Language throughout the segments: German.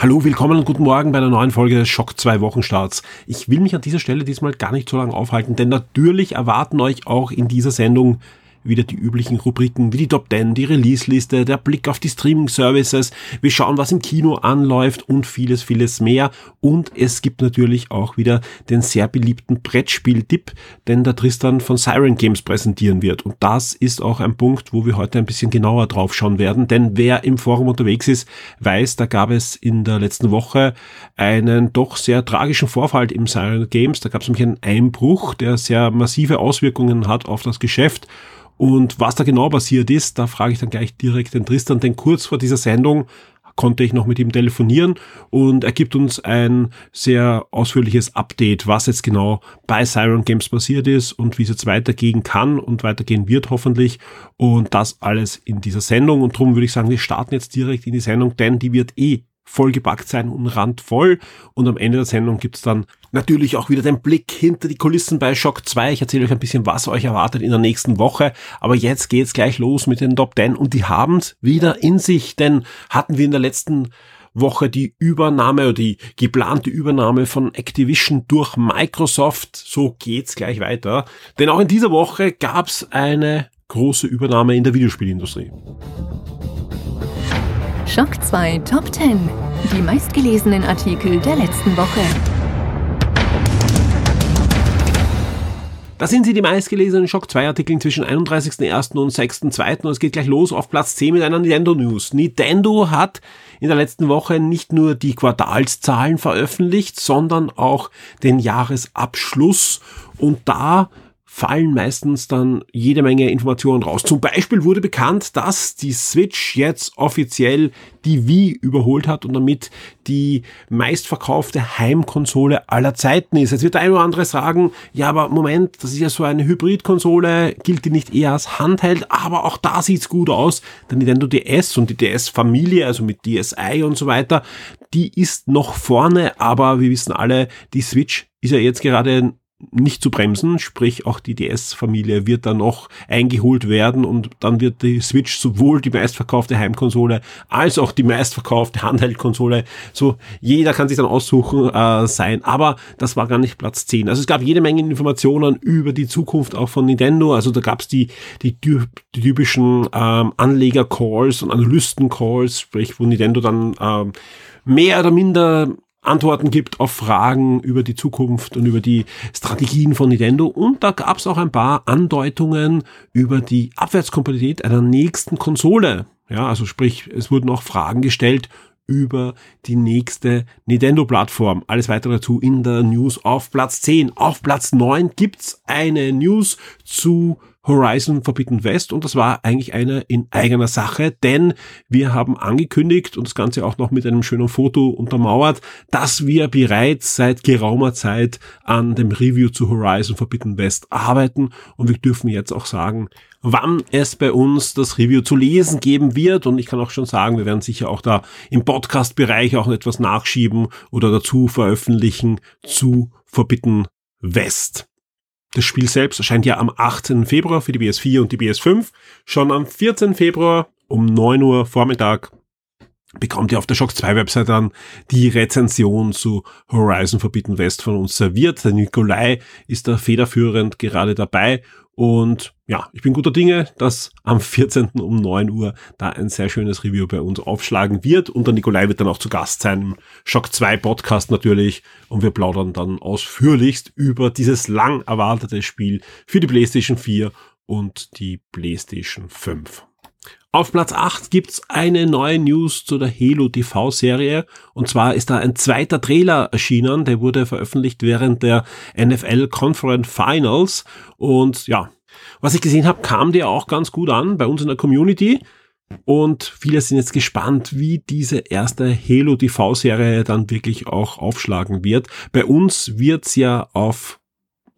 Hallo, willkommen und guten Morgen bei einer neuen Folge des Schock 2 Wochenstarts. Ich will mich an dieser Stelle diesmal gar nicht so lange aufhalten, denn natürlich erwarten euch auch in dieser Sendung wieder die üblichen Rubriken wie die Top 10, die Release-Liste, der Blick auf die Streaming-Services, wir schauen, was im Kino anläuft und vieles, vieles mehr. Und es gibt natürlich auch wieder den sehr beliebten Brettspiel-Tipp, den der Tristan von Siren Games präsentieren wird. Und das ist auch ein Punkt, wo wir heute ein bisschen genauer drauf schauen werden, denn wer im Forum unterwegs ist, weiß, da gab es in der letzten Woche einen doch sehr tragischen Vorfall im Siren Games. Da gab es nämlich einen Einbruch, der sehr massive Auswirkungen hat auf das Geschäft. Und was da genau passiert ist, da frage ich dann gleich direkt den Tristan, denn kurz vor dieser Sendung konnte ich noch mit ihm telefonieren und er gibt uns ein sehr ausführliches Update, was jetzt genau bei Siren Games passiert ist und wie es jetzt weitergehen kann und weitergehen wird hoffentlich und das alles in dieser Sendung. Und darum würde ich sagen, wir starten jetzt direkt in die Sendung, denn die wird eh vollgepackt sein und randvoll. Und am Ende der Sendung gibt's dann natürlich auch wieder den Blick hinter die Kulissen bei Shock 2. Ich erzähle euch ein bisschen, was euch erwartet in der nächsten Woche. Aber jetzt geht's gleich los mit den Top 10 und die haben's wieder in sich. Denn hatten wir in der letzten Woche die Übernahme oder die geplante Übernahme von Activision durch Microsoft. So geht's gleich weiter. Denn auch in dieser Woche gab's eine große Übernahme in der Videospielindustrie. Schock 2 Top 10. Die meistgelesenen Artikel der letzten Woche. Das sind sie, die meistgelesenen Shock 2 Artikel zwischen 31.01. und 6.02. Und es geht gleich los auf Platz 10 mit einer Nintendo News. Nintendo hat in der letzten Woche nicht nur die Quartalszahlen veröffentlicht, sondern auch den Jahresabschluss. Und da fallen meistens dann jede Menge Informationen raus. Zum Beispiel wurde bekannt, dass die Switch jetzt offiziell die Wii überholt hat und damit die meistverkaufte Heimkonsole aller Zeiten ist. Jetzt wird der eine oder andere sagen, ja, aber Moment, das ist ja so eine Hybridkonsole, gilt die nicht eher als Handheld, aber auch da sieht's gut aus. Der Nintendo DS und die DS-Familie, also mit DSi und so weiter, die ist noch vorne, aber wir wissen alle, die Switch ist ja jetzt gerade nicht zu bremsen, sprich auch die DS-Familie wird dann noch eingeholt werden und dann wird die Switch sowohl die meistverkaufte Heimkonsole als auch die meistverkaufte Handheldkonsole, so jeder kann sich dann aussuchen äh, sein, aber das war gar nicht Platz 10. Also es gab jede Menge Informationen über die Zukunft auch von Nintendo, also da gab es die, die, die, typischen ähm, Anleger-Calls und Analysten-Calls, sprich wo Nintendo dann ähm, mehr oder minder Antworten gibt auf Fragen über die Zukunft und über die Strategien von Nintendo. Und da gab es auch ein paar Andeutungen über die Abwärtskompatibilität einer nächsten Konsole. Ja, also sprich, es wurden auch Fragen gestellt über die nächste Nintendo-Plattform. Alles weitere dazu in der News auf Platz 10. Auf Platz 9 gibt's eine News zu Horizon Forbidden West und das war eigentlich eine in eigener Sache, denn wir haben angekündigt und das Ganze auch noch mit einem schönen Foto untermauert, dass wir bereits seit geraumer Zeit an dem Review zu Horizon Forbidden West arbeiten und wir dürfen jetzt auch sagen, wann es bei uns das Review zu lesen geben wird und ich kann auch schon sagen, wir werden sicher auch da im Podcast-Bereich auch etwas nachschieben oder dazu veröffentlichen zu Forbidden West. Das Spiel selbst erscheint ja am 18. Februar für die PS4 und die PS5. Schon am 14. Februar um 9 Uhr Vormittag bekommt ihr auf der Shock 2 Website dann die Rezension zu Horizon Forbidden West von uns serviert. Der Nikolai ist da federführend gerade dabei und ja, ich bin guter Dinge, dass am 14. um 9 Uhr da ein sehr schönes Review bei uns aufschlagen wird. Und der Nikolai wird dann auch zu Gast sein im Shock 2 Podcast natürlich. Und wir plaudern dann ausführlichst über dieses lang erwartete Spiel für die PlayStation 4 und die PlayStation 5. Auf Platz 8 gibt's eine neue News zu der Halo TV Serie. Und zwar ist da ein zweiter Trailer erschienen. Der wurde veröffentlicht während der NFL Conference Finals. Und ja, was ich gesehen habe, kam der auch ganz gut an bei uns in der Community. Und viele sind jetzt gespannt, wie diese erste Halo TV-Serie dann wirklich auch aufschlagen wird. Bei uns wird's ja auf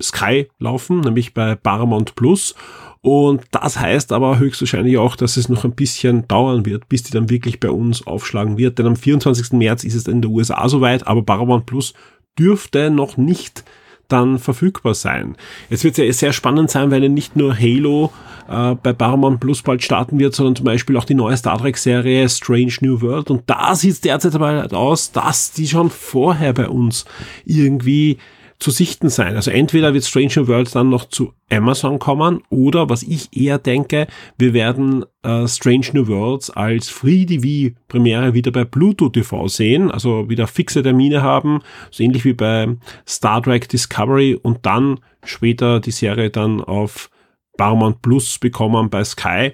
Sky laufen, nämlich bei Paramount Plus. Und das heißt aber höchstwahrscheinlich auch, dass es noch ein bisschen dauern wird, bis die dann wirklich bei uns aufschlagen wird. Denn am 24. März ist es in der USA soweit, aber Paramount Plus dürfte noch nicht dann verfügbar sein. Jetzt wird es ja sehr spannend sein, weil nicht nur Halo äh, bei Paramount Plus bald starten wird, sondern zum Beispiel auch die neue Star Trek Serie Strange New World. Und da sieht es derzeit aber aus, dass die schon vorher bei uns irgendwie zu sichten sein. Also entweder wird Stranger Worlds dann noch zu Amazon kommen oder was ich eher denke, wir werden äh, Strange New Worlds als Free TV Premiere wieder bei Pluto TV sehen, also wieder fixe Termine haben, so ähnlich wie bei Star Trek Discovery und dann später die Serie dann auf Paramount Plus bekommen bei Sky.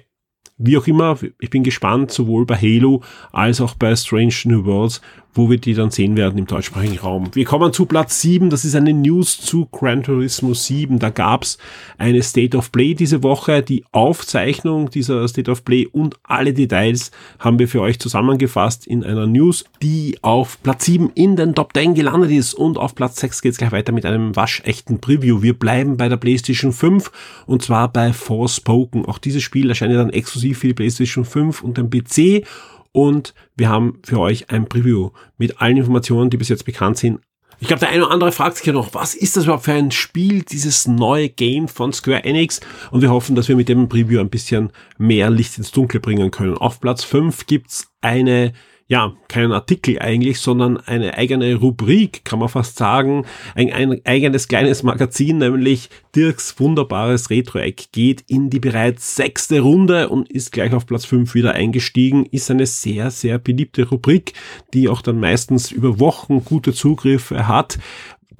Wie auch immer, ich bin gespannt, sowohl bei Halo als auch bei Strange New Worlds, wo wir die dann sehen werden im deutschsprachigen Raum. Wir kommen zu Platz 7, das ist eine News zu Gran Turismo 7. Da gab's eine State of Play diese Woche. Die Aufzeichnung dieser State of Play und alle Details haben wir für euch zusammengefasst in einer News, die auf Platz 7 in den Top 10 gelandet ist. Und auf Platz 6 geht's gleich weiter mit einem waschechten Preview. Wir bleiben bei der PlayStation 5 und zwar bei Forspoken. Auch dieses Spiel erscheint dann exklusiv für die PlayStation 5 und den PC und wir haben für euch ein Preview mit allen Informationen, die bis jetzt bekannt sind. Ich glaube, der eine oder andere fragt sich ja noch, was ist das überhaupt für ein Spiel, dieses neue Game von Square Enix? Und wir hoffen, dass wir mit dem Preview ein bisschen mehr Licht ins Dunkle bringen können. Auf Platz 5 gibt's eine ja, keinen Artikel eigentlich, sondern eine eigene Rubrik, kann man fast sagen, ein, ein eigenes kleines Magazin, nämlich Dirks wunderbares Retro-Eck geht in die bereits sechste Runde und ist gleich auf Platz fünf wieder eingestiegen, ist eine sehr, sehr beliebte Rubrik, die auch dann meistens über Wochen gute Zugriffe hat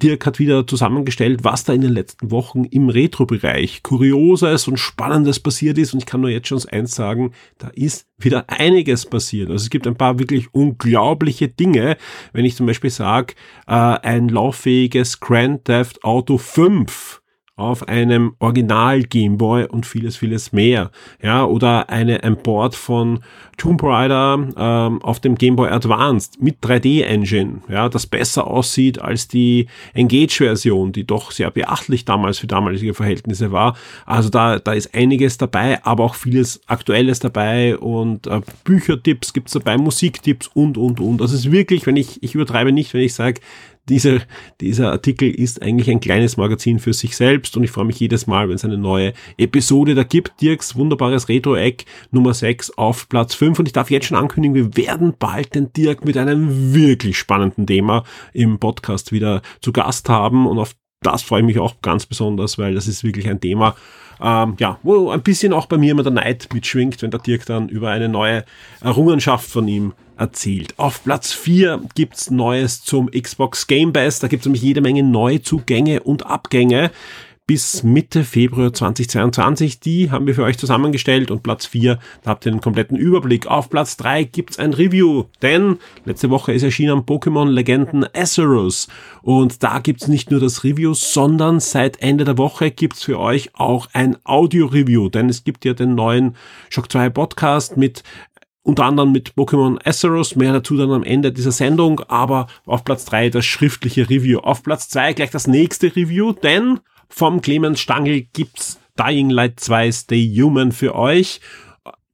Dirk hat wieder zusammengestellt, was da in den letzten Wochen im Retro-Bereich Kurioses und Spannendes passiert ist. Und ich kann nur jetzt schon eins sagen, da ist wieder einiges passiert. Also es gibt ein paar wirklich unglaubliche Dinge. Wenn ich zum Beispiel sage, äh, ein lauffähiges Grand Theft Auto 5 auf einem Original Gameboy und vieles, vieles mehr. Ja, oder eine, ein Board von Tomb Raider ähm, auf dem Game Boy Advanced mit 3D Engine, ja, das besser aussieht als die Engage-Version, die doch sehr beachtlich damals für damalige Verhältnisse war. Also da, da ist einiges dabei, aber auch vieles Aktuelles dabei und äh, Büchertipps gibt's dabei, Musiktipps und, und, und. Das ist wirklich, wenn ich, ich übertreibe nicht, wenn ich sage, dieser, dieser Artikel ist eigentlich ein kleines Magazin für sich selbst und ich freue mich jedes Mal, wenn es eine neue Episode da gibt. Dirks wunderbares Retro-Eck Nummer 6 auf Platz 5 und ich darf jetzt schon ankündigen, wir werden bald den Dirk mit einem wirklich spannenden Thema im Podcast wieder zu Gast haben und auf das freue ich mich auch ganz besonders, weil das ist wirklich ein Thema, ähm, ja, wo ein bisschen auch bei mir immer der Neid mitschwingt, wenn der Dirk dann über eine neue Errungenschaft von ihm erzählt. Auf Platz 4 gibt's Neues zum Xbox Game Pass. Da gibt's nämlich jede Menge Neuzugänge und Abgänge bis Mitte Februar 2022. Die haben wir für euch zusammengestellt und Platz 4, da habt ihr den kompletten Überblick. Auf Platz 3 gibt's ein Review, denn letzte Woche ist erschienen Pokémon Legenden Acerus und da gibt's nicht nur das Review, sondern seit Ende der Woche gibt's für euch auch ein Audio-Review, denn es gibt ja den neuen Shock 2 Podcast mit unter anderem mit Pokémon Azeroth, mehr dazu dann am Ende dieser Sendung, aber auf Platz 3 das schriftliche Review. Auf Platz 2 gleich das nächste Review, denn vom Clemens Stangl gibt's Dying Light 2 Stay Human für euch.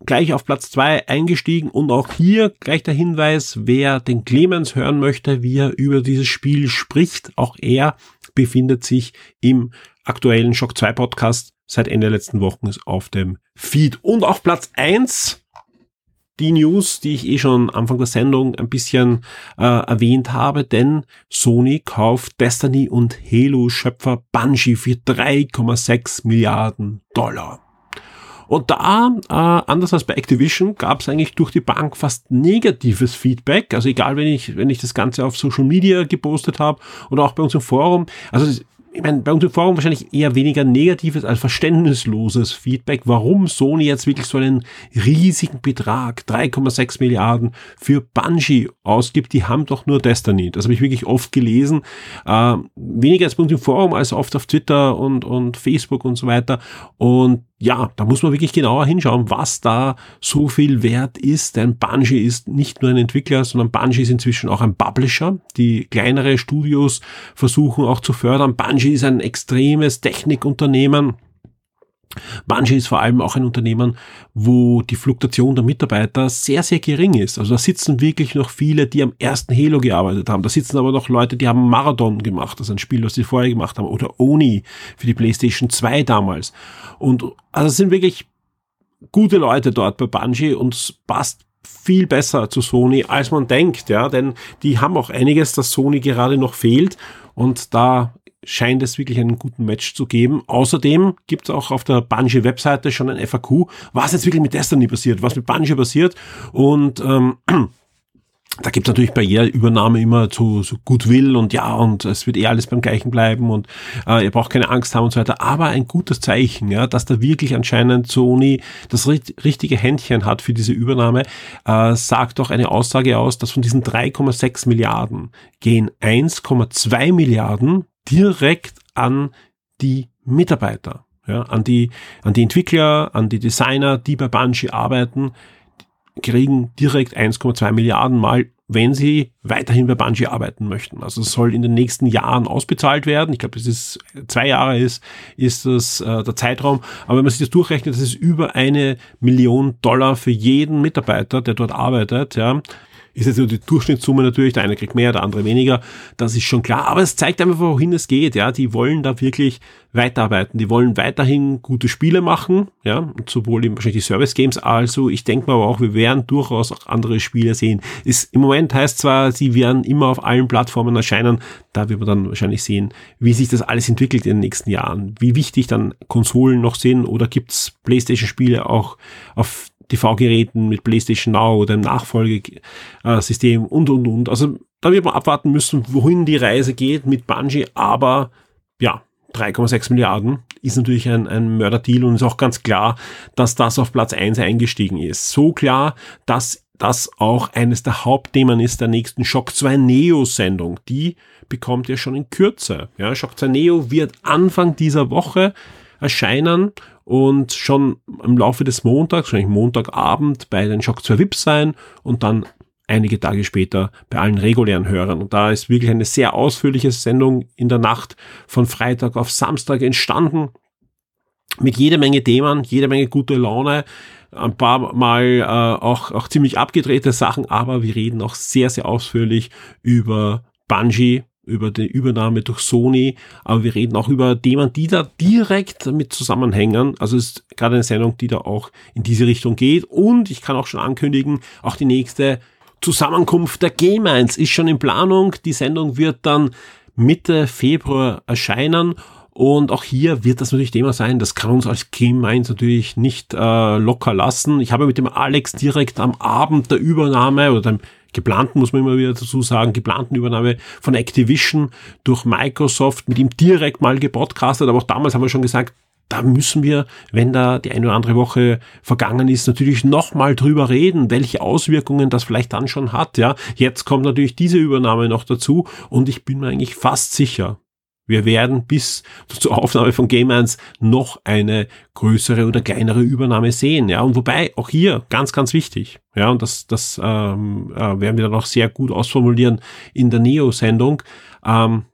Gleich auf Platz 2 eingestiegen und auch hier gleich der Hinweis, wer den Clemens hören möchte, wie er über dieses Spiel spricht, auch er befindet sich im aktuellen Shock 2 Podcast seit Ende letzten Wochen auf dem Feed. Und auf Platz 1 die News, die ich eh schon Anfang der Sendung ein bisschen äh, erwähnt habe, denn Sony kauft Destiny und Halo-Schöpfer Bungie für 3,6 Milliarden Dollar. Und da, äh, anders als bei Activision, gab es eigentlich durch die Bank fast negatives Feedback. Also egal, wenn ich, wenn ich das Ganze auf Social Media gepostet habe oder auch bei uns im Forum. Also ich meine, bei uns im Forum wahrscheinlich eher weniger negatives als verständnisloses Feedback, warum Sony jetzt wirklich so einen riesigen Betrag, 3,6 Milliarden, für Bungie ausgibt. Die haben doch nur Destiny. Das habe ich wirklich oft gelesen. Äh, weniger als bei uns im Forum als oft auf Twitter und, und Facebook und so weiter. Und ja, da muss man wirklich genauer hinschauen, was da so viel wert ist. Denn Bungie ist nicht nur ein Entwickler, sondern Bungie ist inzwischen auch ein Publisher, die kleinere Studios versuchen auch zu fördern. Bungie ist ein extremes Technikunternehmen Bungie ist vor allem auch ein Unternehmen, wo die Fluktuation der Mitarbeiter sehr, sehr gering ist. Also da sitzen wirklich noch viele, die am ersten Halo gearbeitet haben. Da sitzen aber noch Leute, die haben Marathon gemacht, das ist ein Spiel, das sie vorher gemacht haben, oder Oni für die PlayStation 2 damals. Und also es sind wirklich gute Leute dort bei Bungie und es passt viel besser zu Sony, als man denkt, ja, denn die haben auch einiges, das Sony gerade noch fehlt und da scheint es wirklich einen guten Match zu geben. Außerdem gibt es auch auf der Bungie-Webseite schon ein FAQ, was jetzt wirklich mit Destiny passiert, was mit Bungie passiert. Und ähm, da gibt es natürlich bei jeder Übernahme immer so, so Goodwill und ja, und es wird eh alles beim gleichen bleiben und äh, ihr braucht keine Angst haben und so weiter. Aber ein gutes Zeichen, ja, dass da wirklich anscheinend Sony das richtige Händchen hat für diese Übernahme, äh, sagt doch eine Aussage aus, dass von diesen 3,6 Milliarden gehen 1,2 Milliarden direkt an die Mitarbeiter, ja, an die, an die Entwickler, an die Designer, die bei Bungie arbeiten, kriegen direkt 1,2 Milliarden mal, wenn sie weiterhin bei Bungie arbeiten möchten. Also es soll in den nächsten Jahren ausbezahlt werden. Ich glaube, es ist zwei Jahre ist, ist das äh, der Zeitraum. Aber wenn man sich das durchrechnet, das ist über eine Million Dollar für jeden Mitarbeiter, der dort arbeitet, ja ist jetzt nur die Durchschnittssumme natürlich, der eine kriegt mehr, der andere weniger, das ist schon klar, aber es zeigt einfach, wohin es geht, ja, die wollen da wirklich weiterarbeiten, die wollen weiterhin gute Spiele machen, ja, sowohl eben wahrscheinlich die Service Games, also ich denke mal aber auch, wir werden durchaus auch andere Spiele sehen. Ist, Im Moment heißt zwar, sie werden immer auf allen Plattformen erscheinen, da wird man dann wahrscheinlich sehen, wie sich das alles entwickelt in den nächsten Jahren, wie wichtig dann Konsolen noch sind oder gibt's Playstation-Spiele auch auf TV-Geräten mit PlayStation Now oder im Nachfolgesystem und, und, und. Also da wird man abwarten müssen, wohin die Reise geht mit Bungie, aber ja, 3,6 Milliarden ist natürlich ein, ein Mörderdeal und ist auch ganz klar, dass das auf Platz 1 eingestiegen ist. So klar, dass das auch eines der Hauptthemen ist der nächsten Shock 2 Neo Sendung. Die bekommt ihr schon in Kürze. Ja, Shock 2 Neo wird Anfang dieser Woche erscheinen und schon im Laufe des Montags, wahrscheinlich Montagabend bei den Shock 2 Vips sein und dann einige Tage später bei allen regulären Hörern. Und da ist wirklich eine sehr ausführliche Sendung in der Nacht von Freitag auf Samstag entstanden. Mit jede Menge Themen, jede Menge gute Laune, ein paar Mal äh, auch, auch ziemlich abgedrehte Sachen, aber wir reden auch sehr, sehr ausführlich über Bungie, über die Übernahme durch Sony, aber wir reden auch über Themen, die da direkt damit zusammenhängen. Also es ist gerade eine Sendung, die da auch in diese Richtung geht. Und ich kann auch schon ankündigen, auch die nächste Zusammenkunft der G-Minds ist schon in Planung. Die Sendung wird dann Mitte Februar erscheinen. Und auch hier wird das natürlich Thema sein. Das kann uns als G-Minds natürlich nicht äh, locker lassen. Ich habe mit dem Alex direkt am Abend der Übernahme oder dem geplanten, muss man immer wieder dazu sagen, geplanten Übernahme von Activision durch Microsoft mit ihm direkt mal gepodcastet. Aber auch damals haben wir schon gesagt, da müssen wir, wenn da die eine oder andere Woche vergangen ist, natürlich nochmal drüber reden, welche Auswirkungen das vielleicht dann schon hat. Ja, jetzt kommt natürlich diese Übernahme noch dazu und ich bin mir eigentlich fast sicher, wir werden bis zur Aufnahme von Game 1 noch eine größere oder kleinere Übernahme sehen. Ja, und wobei auch hier ganz, ganz wichtig. Ja, und das, das ähm, äh, werden wir dann auch sehr gut ausformulieren in der Neo-Sendung. Ähm,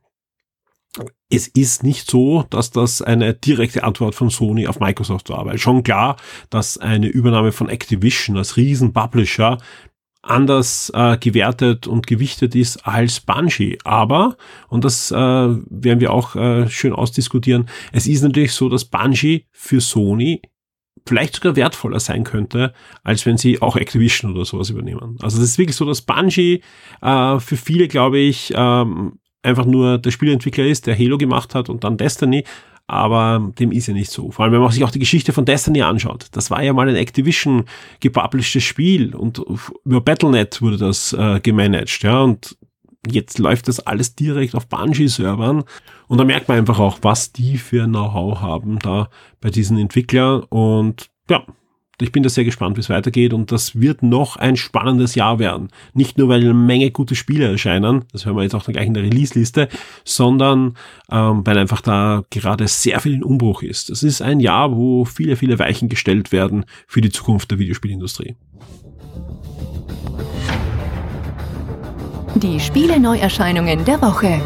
es ist nicht so, dass das eine direkte Antwort von Sony auf Microsoft war, weil schon klar, dass eine Übernahme von Activision als Riesen-Publisher anders äh, gewertet und gewichtet ist als Bungie. Aber, und das äh, werden wir auch äh, schön ausdiskutieren, es ist natürlich so, dass Bungie für Sony vielleicht sogar wertvoller sein könnte, als wenn sie auch Activision oder sowas übernehmen. Also das ist wirklich so, dass Bungie äh, für viele, glaube ich, ähm, einfach nur der Spieleentwickler ist, der Halo gemacht hat und dann Destiny, aber dem ist ja nicht so. Vor allem, wenn man sich auch die Geschichte von Destiny anschaut. Das war ja mal ein Activision gepublishtes Spiel und über Battlenet wurde das äh, gemanagt, ja, und jetzt läuft das alles direkt auf Bungie-Servern und da merkt man einfach auch, was die für Know-how haben da bei diesen Entwicklern und ja, ich bin da sehr gespannt, wie es weitergeht und das wird noch ein spannendes Jahr werden. Nicht nur, weil eine Menge gute Spiele erscheinen, das hören wir jetzt auch gleich in der Release-Liste, sondern ähm, weil einfach da gerade sehr viel in Umbruch ist. Es ist ein Jahr, wo viele, viele Weichen gestellt werden für die Zukunft der Videospielindustrie. Die Spiele-Neuerscheinungen der Woche.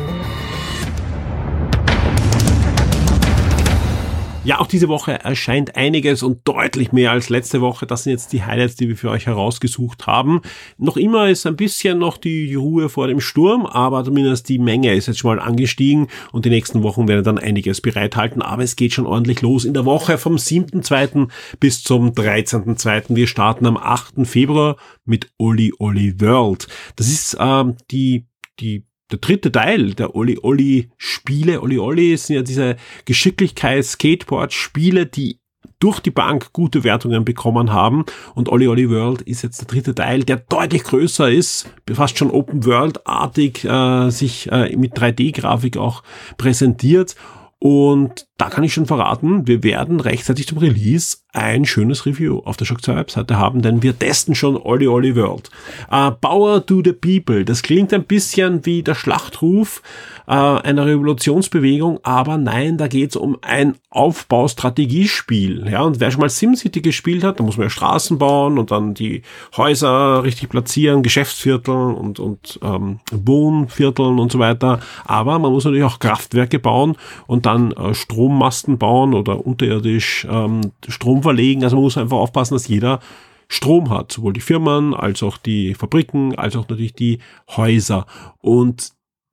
Ja, auch diese Woche erscheint einiges und deutlich mehr als letzte Woche. Das sind jetzt die Highlights, die wir für euch herausgesucht haben. Noch immer ist ein bisschen noch die Ruhe vor dem Sturm, aber zumindest die Menge ist jetzt schon mal angestiegen und die nächsten Wochen werden dann einiges bereithalten. Aber es geht schon ordentlich los in der Woche vom 7.2. bis zum 13.2. Wir starten am 8. Februar mit Oli Oli World. Das ist ähm, die die der dritte Teil der Oli Oli Spiele. Oli Oli sind ja diese Geschicklichkeits-Skateboard-Spiele, die durch die Bank gute Wertungen bekommen haben. Und Oli Oli World ist jetzt der dritte Teil, der deutlich größer ist, fast schon Open World-artig äh, sich äh, mit 3D-Grafik auch präsentiert. Und da kann ich schon verraten, wir werden rechtzeitig zum Release ein schönes Review auf der Shock 2 Webseite haben, denn wir testen schon Olli Olli World. Uh, Power to the People, das klingt ein bisschen wie der Schlachtruf uh, einer Revolutionsbewegung, aber nein, da geht es um ein Aufbaustrategiespiel. Ja, und wer schon mal SimCity gespielt hat, da muss man ja Straßen bauen und dann die Häuser richtig platzieren, Geschäftsvierteln und, und ähm, Wohnvierteln und so weiter. Aber man muss natürlich auch Kraftwerke bauen und dann äh, Strommasten bauen oder unterirdisch ähm, Strom verlegen. Also man muss einfach aufpassen, dass jeder Strom hat, sowohl die Firmen als auch die Fabriken, als auch natürlich die Häuser. Und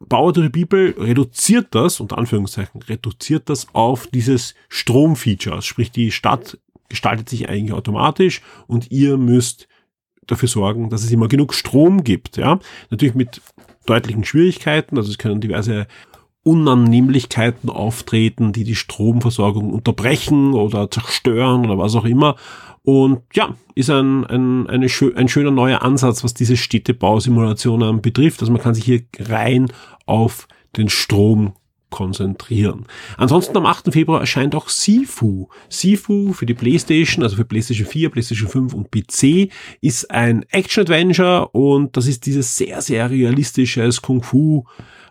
Power to the People reduziert das, unter Anführungszeichen, reduziert das auf dieses Stromfeature. Sprich, die Stadt gestaltet sich eigentlich automatisch und ihr müsst dafür sorgen, dass es immer genug Strom gibt. Ja, natürlich mit deutlichen Schwierigkeiten. Also es können diverse Unannehmlichkeiten auftreten, die die Stromversorgung unterbrechen oder zerstören oder was auch immer. Und ja, ist ein, ein, eine, ein schöner neuer Ansatz, was diese Städtebausimulationen betrifft. Also man kann sich hier rein auf den Strom konzentrieren. Ansonsten am 8. Februar erscheint auch Sifu. Sifu für die PlayStation, also für PlayStation 4, PlayStation 5 und PC, ist ein Action-Adventure und das ist dieses sehr, sehr realistisches Kung-Fu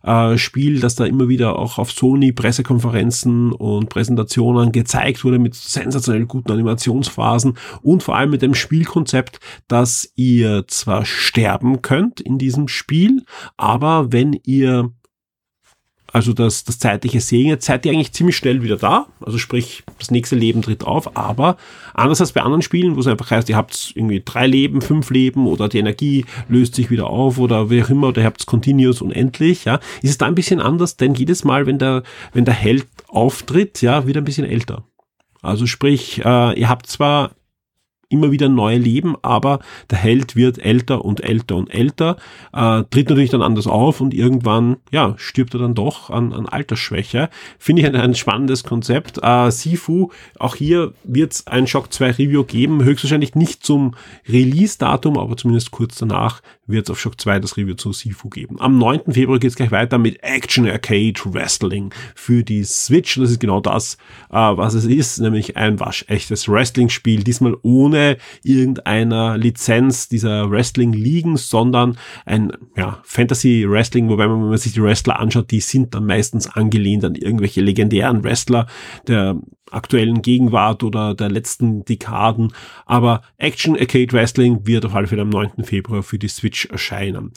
äh, Spiel, das da immer wieder auch auf Sony Pressekonferenzen und Präsentationen gezeigt wurde mit sensationell guten Animationsphasen und vor allem mit dem Spielkonzept, dass ihr zwar sterben könnt in diesem Spiel, aber wenn ihr also das, das zeitliche Sehen, jetzt seid ihr eigentlich ziemlich schnell wieder da. Also sprich, das nächste Leben tritt auf. Aber anders als bei anderen Spielen, wo es einfach heißt, ihr habt irgendwie drei Leben, fünf Leben oder die Energie löst sich wieder auf oder wie auch immer, oder ihr habt continuous unendlich, ja, ist es da ein bisschen anders, denn jedes Mal, wenn der, wenn der Held auftritt, ja, wird er ein bisschen älter. Also sprich, äh, ihr habt zwar immer wieder neue Leben, aber der Held wird älter und älter und älter, äh, tritt natürlich dann anders auf und irgendwann, ja, stirbt er dann doch an, an Altersschwäche. Finde ich ein, ein spannendes Konzept. Äh, Sifu, auch hier wird es ein Shock 2 Review geben, höchstwahrscheinlich nicht zum Release-Datum, aber zumindest kurz danach wird es auf Shock 2 das Review zu Sifu geben. Am 9. Februar geht es gleich weiter mit Action Arcade Wrestling für die Switch. Das ist genau das, äh, was es ist, nämlich ein waschechtes Wrestling-Spiel, diesmal ohne irgendeiner Lizenz dieser Wrestling-Ligen, sondern ein ja, Fantasy-Wrestling, wobei man, wenn man sich die Wrestler anschaut, die sind dann meistens angelehnt an irgendwelche legendären Wrestler der aktuellen Gegenwart oder der letzten Dekaden. Aber Action Arcade Wrestling wird auf alle Fälle am 9. Februar für die Switch erscheinen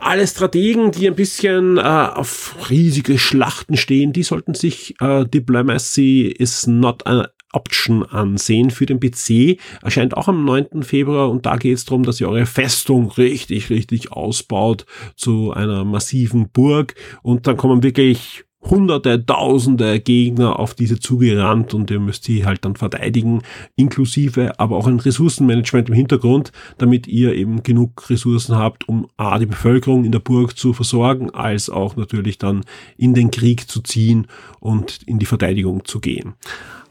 alle Strategen, die ein bisschen äh, auf riesige Schlachten stehen, die sollten sich äh, Diplomacy is not a Option ansehen für den PC. Erscheint auch am 9. Februar und da geht es darum, dass ihr eure Festung richtig, richtig ausbaut zu einer massiven Burg und dann kommen wirklich hunderte, tausende Gegner auf diese zugerannt und ihr müsst sie halt dann verteidigen, inklusive aber auch ein Ressourcenmanagement im Hintergrund, damit ihr eben genug Ressourcen habt, um A, die Bevölkerung in der Burg zu versorgen, als auch natürlich dann in den Krieg zu ziehen und in die Verteidigung zu gehen.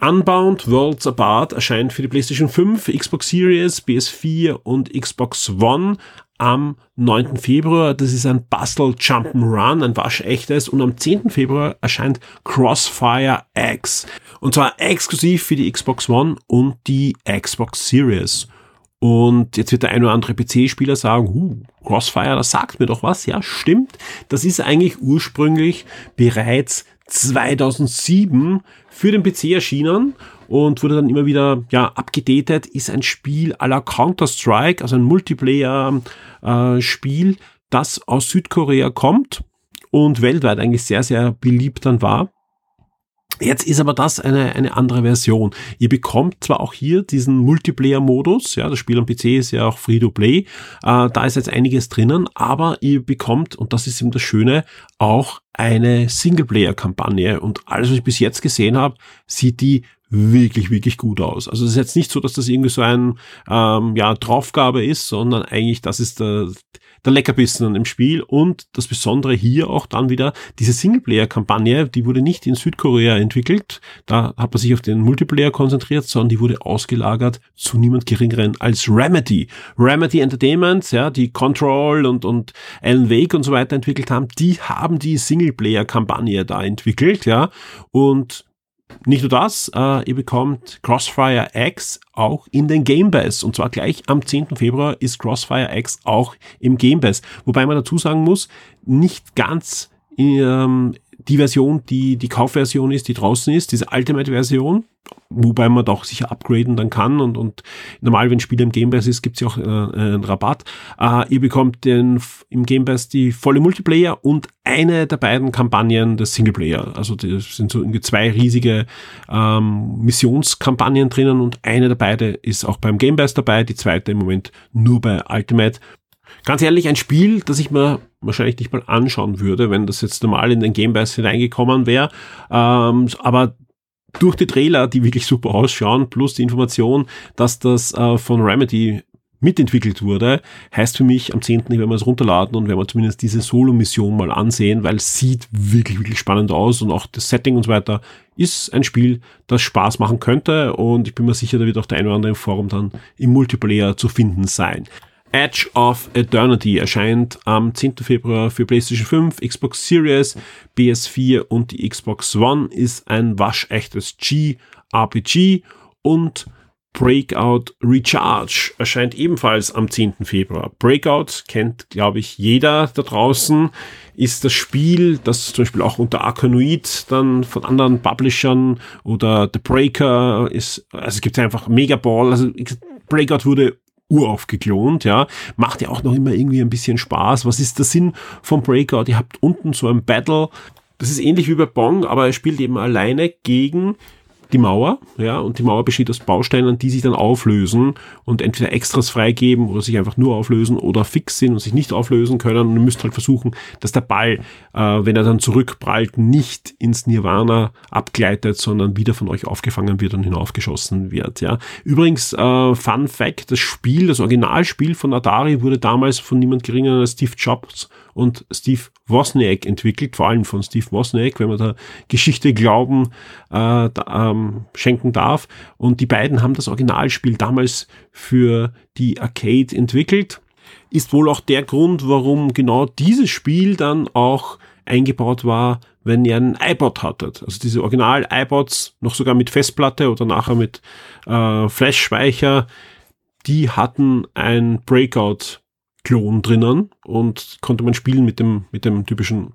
Unbound Worlds Apart erscheint für die PlayStation 5, Xbox Series, PS4 und Xbox One am 9. Februar. Das ist ein Bustle Jump'n'Run, ein waschechtes. Und am 10. Februar erscheint Crossfire X. Und zwar exklusiv für die Xbox One und die Xbox Series. Und jetzt wird der ein oder andere PC-Spieler sagen, huh, Crossfire, das sagt mir doch was. Ja, stimmt. Das ist eigentlich ursprünglich bereits 2007 für den PC erschienen und wurde dann immer wieder ja, abgedatet, ist ein Spiel à la Counter-Strike, also ein Multiplayer-Spiel, äh, das aus Südkorea kommt und weltweit eigentlich sehr, sehr beliebt dann war. Jetzt ist aber das eine, eine andere Version. Ihr bekommt zwar auch hier diesen Multiplayer-Modus, ja, das Spiel am PC ist ja auch Free-to-Play, äh, da ist jetzt einiges drinnen, aber ihr bekommt, und das ist eben das Schöne, auch eine Singleplayer-Kampagne. Und alles, was ich bis jetzt gesehen habe, sieht die wirklich, wirklich gut aus. Also es ist jetzt nicht so, dass das irgendwie so ein ähm, ja, Draufgabe ist, sondern eigentlich das ist der, der Leckerbissen im Spiel und das Besondere hier auch dann wieder diese Singleplayer-Kampagne, die wurde nicht in Südkorea entwickelt, da hat man sich auf den Multiplayer konzentriert, sondern die wurde ausgelagert zu niemand geringeren als Remedy. Remedy Entertainment, ja, die Control und, und Alan Wake und so weiter entwickelt haben, die haben die Singleplayer-Kampagne da entwickelt, ja, und nicht nur das, äh, ihr bekommt Crossfire X auch in den Game Pass. Und zwar gleich am 10. Februar ist Crossfire X auch im Game Pass. Wobei man dazu sagen muss, nicht ganz ähm, die Version, die die Kaufversion ist, die draußen ist, diese Ultimate-Version, wobei man doch sicher upgraden dann kann und, und normal, wenn Spiel im Game Pass ist, gibt es ja auch äh, einen Rabatt. Äh, ihr bekommt den, im Game Pass die volle Multiplayer und eine der beiden Kampagnen des Singleplayer. Also das sind so zwei riesige ähm, Missionskampagnen drinnen und eine der beiden ist auch beim Game Pass dabei, die zweite im Moment nur bei Ultimate. Ganz ehrlich, ein Spiel, das ich mir wahrscheinlich nicht mal anschauen würde, wenn das jetzt normal in den Game Pass hineingekommen wäre. Ähm, aber durch die Trailer, die wirklich super ausschauen, plus die Information, dass das äh, von Remedy mitentwickelt wurde, heißt für mich, am 10. werden wir es runterladen und werden wir zumindest diese Solo-Mission mal ansehen, weil es sieht wirklich, wirklich spannend aus und auch das Setting und so weiter ist ein Spiel, das Spaß machen könnte und ich bin mir sicher, da wird auch der eine oder andere im Forum dann im Multiplayer zu finden sein. Edge of Eternity erscheint am 10. Februar für PlayStation 5, Xbox Series, PS4 und die Xbox One, ist ein waschechtes G-RPG und Breakout Recharge erscheint ebenfalls am 10. Februar. Breakout kennt, glaube ich, jeder da draußen, ist das Spiel, das zum Beispiel auch unter Arkanoid dann von anderen Publishern oder The Breaker ist, also es gibt einfach Megaball, also Breakout wurde urauf geklont, ja. Macht ja auch noch immer irgendwie ein bisschen Spaß. Was ist der Sinn vom Breakout? Ihr habt unten so ein Battle. Das ist ähnlich wie bei Bong, aber er spielt eben alleine gegen die Mauer, ja, und die Mauer besteht aus Bausteinen, die sich dann auflösen und entweder Extras freigeben oder sich einfach nur auflösen oder fix sind und sich nicht auflösen können. Und ihr müsst halt versuchen, dass der Ball, äh, wenn er dann zurückprallt, nicht ins Nirvana abgleitet, sondern wieder von euch aufgefangen wird und hinaufgeschossen wird, ja. Übrigens, äh, Fun Fact, das Spiel, das Originalspiel von Atari wurde damals von niemand geringer als Steve Jobs und Steve Wozniak entwickelt, vor allem von Steve Wozniak, wenn man da Geschichte Glauben äh, da, ähm, schenken darf. Und die beiden haben das Originalspiel damals für die Arcade entwickelt. Ist wohl auch der Grund, warum genau dieses Spiel dann auch eingebaut war, wenn ihr einen iPod hattet. Also diese Original-iPods, noch sogar mit Festplatte oder nachher mit äh, Flash-Speicher, die hatten ein Breakout Klon drinnen und konnte man spielen mit dem, mit dem typischen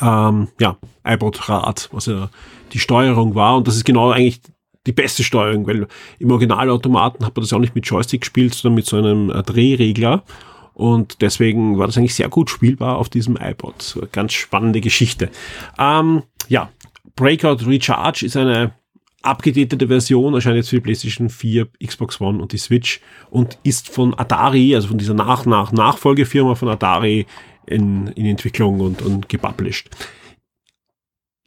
ähm, ja, iPod-Rad, was ja die Steuerung war. Und das ist genau eigentlich die beste Steuerung, weil im Originalautomaten hat man das auch nicht mit Joystick gespielt, sondern mit so einem äh, Drehregler. Und deswegen war das eigentlich sehr gut spielbar auf diesem iPod. So ganz spannende Geschichte. Ähm, ja, Breakout Recharge ist eine abgedatete Version erscheint jetzt für die PlayStation 4, Xbox One und die Switch und ist von Atari, also von dieser Nach-Nach-Nachfolgefirma von Atari in, in Entwicklung und, und gepublished.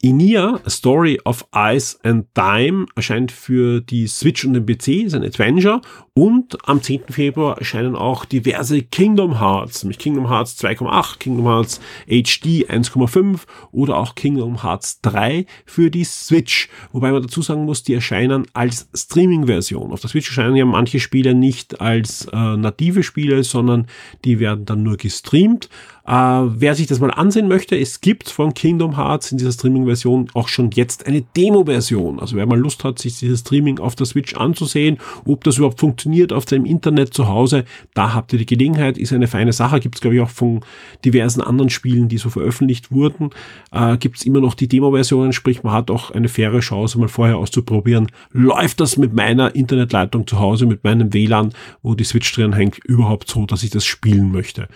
Inia, A Story of Ice and Dime, erscheint für die Switch und den PC, ist ein Adventure. Und am 10. Februar erscheinen auch diverse Kingdom Hearts, nämlich Kingdom Hearts 2,8, Kingdom Hearts HD 1,5 oder auch Kingdom Hearts 3 für die Switch. Wobei man dazu sagen muss, die erscheinen als Streaming-Version. Auf der Switch erscheinen ja manche Spiele nicht als äh, native Spiele, sondern die werden dann nur gestreamt. Äh, wer sich das mal ansehen möchte, es gibt von Kingdom Hearts in dieser Streaming-Version auch schon jetzt eine Demo-Version. Also wer mal Lust hat, sich dieses Streaming auf der Switch anzusehen, ob das überhaupt funktioniert auf dem Internet zu Hause, da habt ihr die Gelegenheit, ist eine feine Sache. Gibt es, glaube ich, auch von diversen anderen Spielen, die so veröffentlicht wurden, äh, gibt es immer noch die Demo-Versionen, sprich man hat auch eine faire Chance, mal vorher auszuprobieren, läuft das mit meiner Internetleitung zu Hause, mit meinem WLAN, wo die Switch drin hängt, überhaupt so, dass ich das spielen möchte.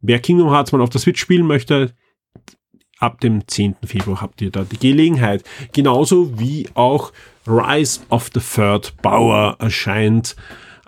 Wer Kingdom Hearts mal auf der Switch spielen möchte, ab dem 10. Februar habt ihr da die Gelegenheit. Genauso wie auch Rise of the Third Bower erscheint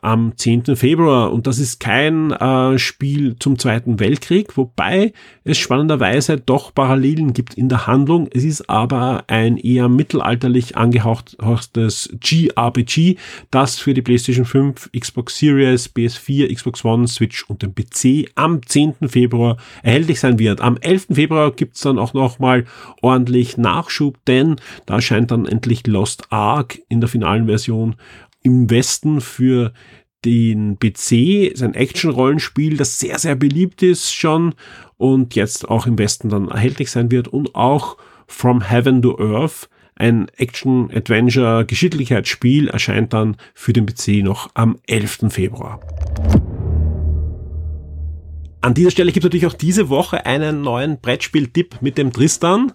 am 10. Februar. Und das ist kein äh, Spiel zum Zweiten Weltkrieg, wobei es spannenderweise doch Parallelen gibt in der Handlung. Es ist aber ein eher mittelalterlich angehauchtes GRPG, das für die PlayStation 5, Xbox Series, PS4, Xbox One, Switch und den PC am 10. Februar erhältlich sein wird. Am 11. Februar gibt's dann auch nochmal ordentlich Nachschub, denn da scheint dann endlich Lost Ark in der finalen Version im Westen für den PC, ist ein Action-Rollenspiel, das sehr, sehr beliebt ist schon und jetzt auch im Westen dann erhältlich sein wird und auch From Heaven to Earth, ein Action-Adventure-Geschicklichkeitsspiel, erscheint dann für den PC noch am 11. Februar. An dieser Stelle gibt es natürlich auch diese Woche einen neuen Brettspiel-Tipp mit dem Tristan.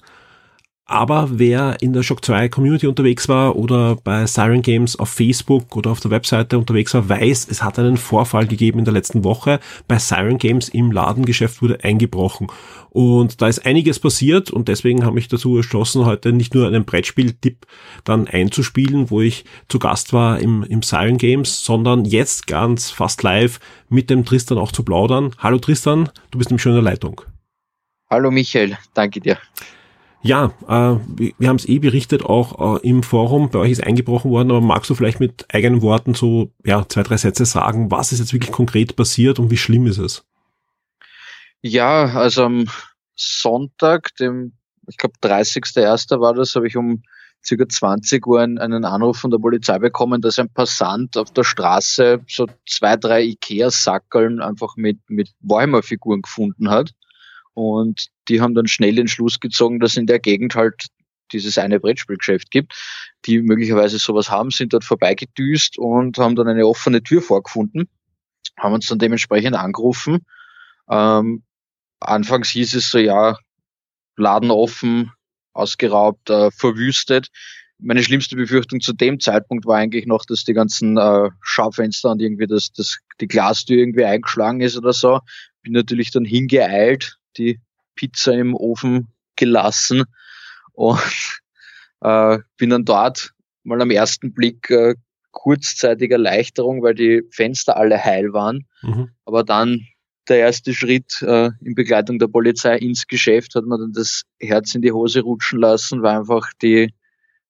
Aber wer in der Shock 2 Community unterwegs war oder bei Siren Games auf Facebook oder auf der Webseite unterwegs war, weiß, es hat einen Vorfall gegeben in der letzten Woche. Bei Siren Games im Ladengeschäft wurde eingebrochen. Und da ist einiges passiert und deswegen habe ich dazu entschlossen, heute nicht nur einen Brettspiel-Tipp dann einzuspielen, wo ich zu Gast war im, im Siren Games, sondern jetzt ganz fast live mit dem Tristan auch zu plaudern. Hallo Tristan, du bist im schöner Leitung. Hallo Michael, danke dir. Ja, äh, wir, haben es eh berichtet, auch äh, im Forum, bei euch ist eingebrochen worden, aber magst du vielleicht mit eigenen Worten so ja, zwei, drei Sätze sagen, was ist jetzt wirklich konkret passiert und wie schlimm ist es? Ja, also am Sonntag, dem, ich glaube 30.01. war das, habe ich um circa 20 Uhr einen Anruf von der Polizei bekommen, dass ein Passant auf der Straße so zwei, drei Ikea-Sackeln einfach mit, mit Warhammer-Figuren gefunden hat. Und die haben dann schnell den Schluss gezogen, dass in der Gegend halt dieses eine Brettspielgeschäft gibt, die möglicherweise sowas haben, sind dort vorbeigedüst und haben dann eine offene Tür vorgefunden, haben uns dann dementsprechend angerufen. Ähm, anfangs hieß es so, ja, Laden offen, ausgeraubt, äh, verwüstet. Meine schlimmste Befürchtung zu dem Zeitpunkt war eigentlich noch, dass die ganzen äh, Schaufenster und irgendwie das, das, die Glastür irgendwie eingeschlagen ist oder so. Bin natürlich dann hingeeilt, die Pizza im Ofen gelassen und äh, bin dann dort mal am ersten Blick äh, kurzzeitig Erleichterung, weil die Fenster alle heil waren. Mhm. Aber dann der erste Schritt äh, in Begleitung der Polizei ins Geschäft hat man dann das Herz in die Hose rutschen lassen, weil einfach die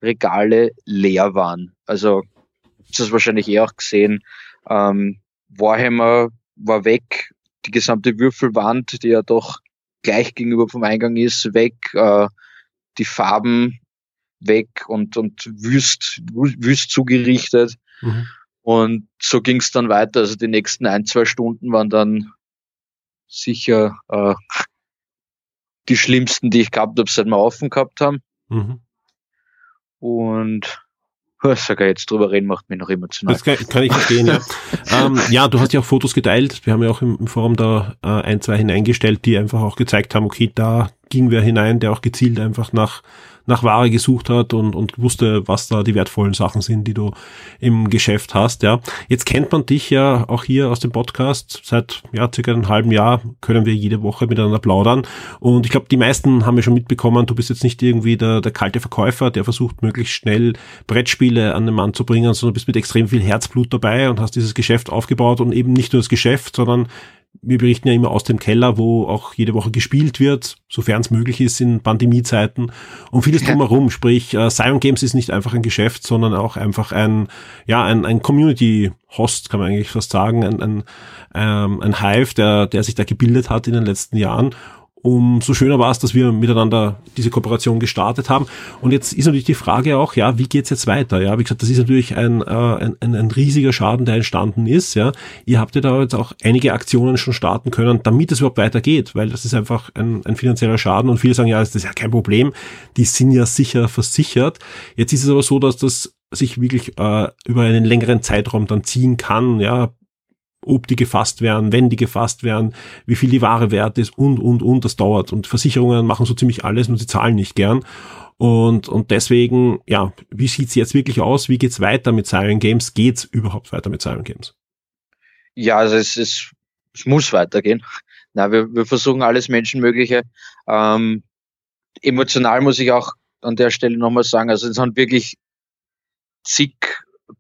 Regale leer waren. Also das ist wahrscheinlich eh auch gesehen. Ähm, Warhammer war weg, die gesamte Würfelwand, die ja doch gleich gegenüber vom Eingang ist, weg, äh, die Farben weg und, und wüst, wüst zugerichtet. Mhm. Und so ging es dann weiter. Also die nächsten ein, zwei Stunden waren dann sicher äh, die schlimmsten, die ich gehabt habe, seit wir offen gehabt haben. Mhm. Und sogar jetzt drüber reden, macht mich noch emotional. Das kann, kann ich verstehen, ja. ähm, ja, du hast ja auch Fotos geteilt. Wir haben ja auch im, im Forum da äh, ein, zwei hineingestellt, die einfach auch gezeigt haben, okay, da ging wer hinein, der auch gezielt einfach nach nach Ware gesucht hat und, und wusste, was da die wertvollen Sachen sind, die du im Geschäft hast, ja. Jetzt kennt man dich ja auch hier aus dem Podcast. Seit, ja, circa einem halben Jahr können wir jede Woche miteinander plaudern. Und ich glaube, die meisten haben ja schon mitbekommen, du bist jetzt nicht irgendwie der, der kalte Verkäufer, der versucht, möglichst schnell Brettspiele an den Mann zu bringen, sondern bist mit extrem viel Herzblut dabei und hast dieses Geschäft aufgebaut und eben nicht nur das Geschäft, sondern wir berichten ja immer aus dem Keller, wo auch jede Woche gespielt wird, sofern es möglich ist in Pandemiezeiten und vieles drumherum. Sprich, äh, Zion Games ist nicht einfach ein Geschäft, sondern auch einfach ein, ja, ein, ein Community-Host, kann man eigentlich fast sagen, ein, ein, ähm, ein Hive, der, der sich da gebildet hat in den letzten Jahren umso schöner war es, dass wir miteinander diese Kooperation gestartet haben. Und jetzt ist natürlich die Frage auch, ja, wie geht's jetzt weiter? Ja, wie gesagt, das ist natürlich ein, äh, ein, ein, riesiger Schaden, der entstanden ist. Ja, ihr habt ja da jetzt auch einige Aktionen schon starten können, damit es überhaupt weitergeht, weil das ist einfach ein, ein finanzieller Schaden. Und viele sagen, ja, das ist ja kein Problem. Die sind ja sicher versichert. Jetzt ist es aber so, dass das sich wirklich äh, über einen längeren Zeitraum dann ziehen kann, ja, ob die gefasst werden, wenn die gefasst werden, wie viel die Ware wert ist und, und, und, das dauert. Und Versicherungen machen so ziemlich alles, nur sie zahlen nicht gern. Und, und deswegen, ja, wie sieht's jetzt wirklich aus? Wie geht's weiter mit Siren Games? Geht's überhaupt weiter mit Siren Games? Ja, also es, es, es muss weitergehen. Na, wir, wir versuchen alles Menschenmögliche. Ähm, emotional muss ich auch an der Stelle nochmal sagen, also es sind wirklich zig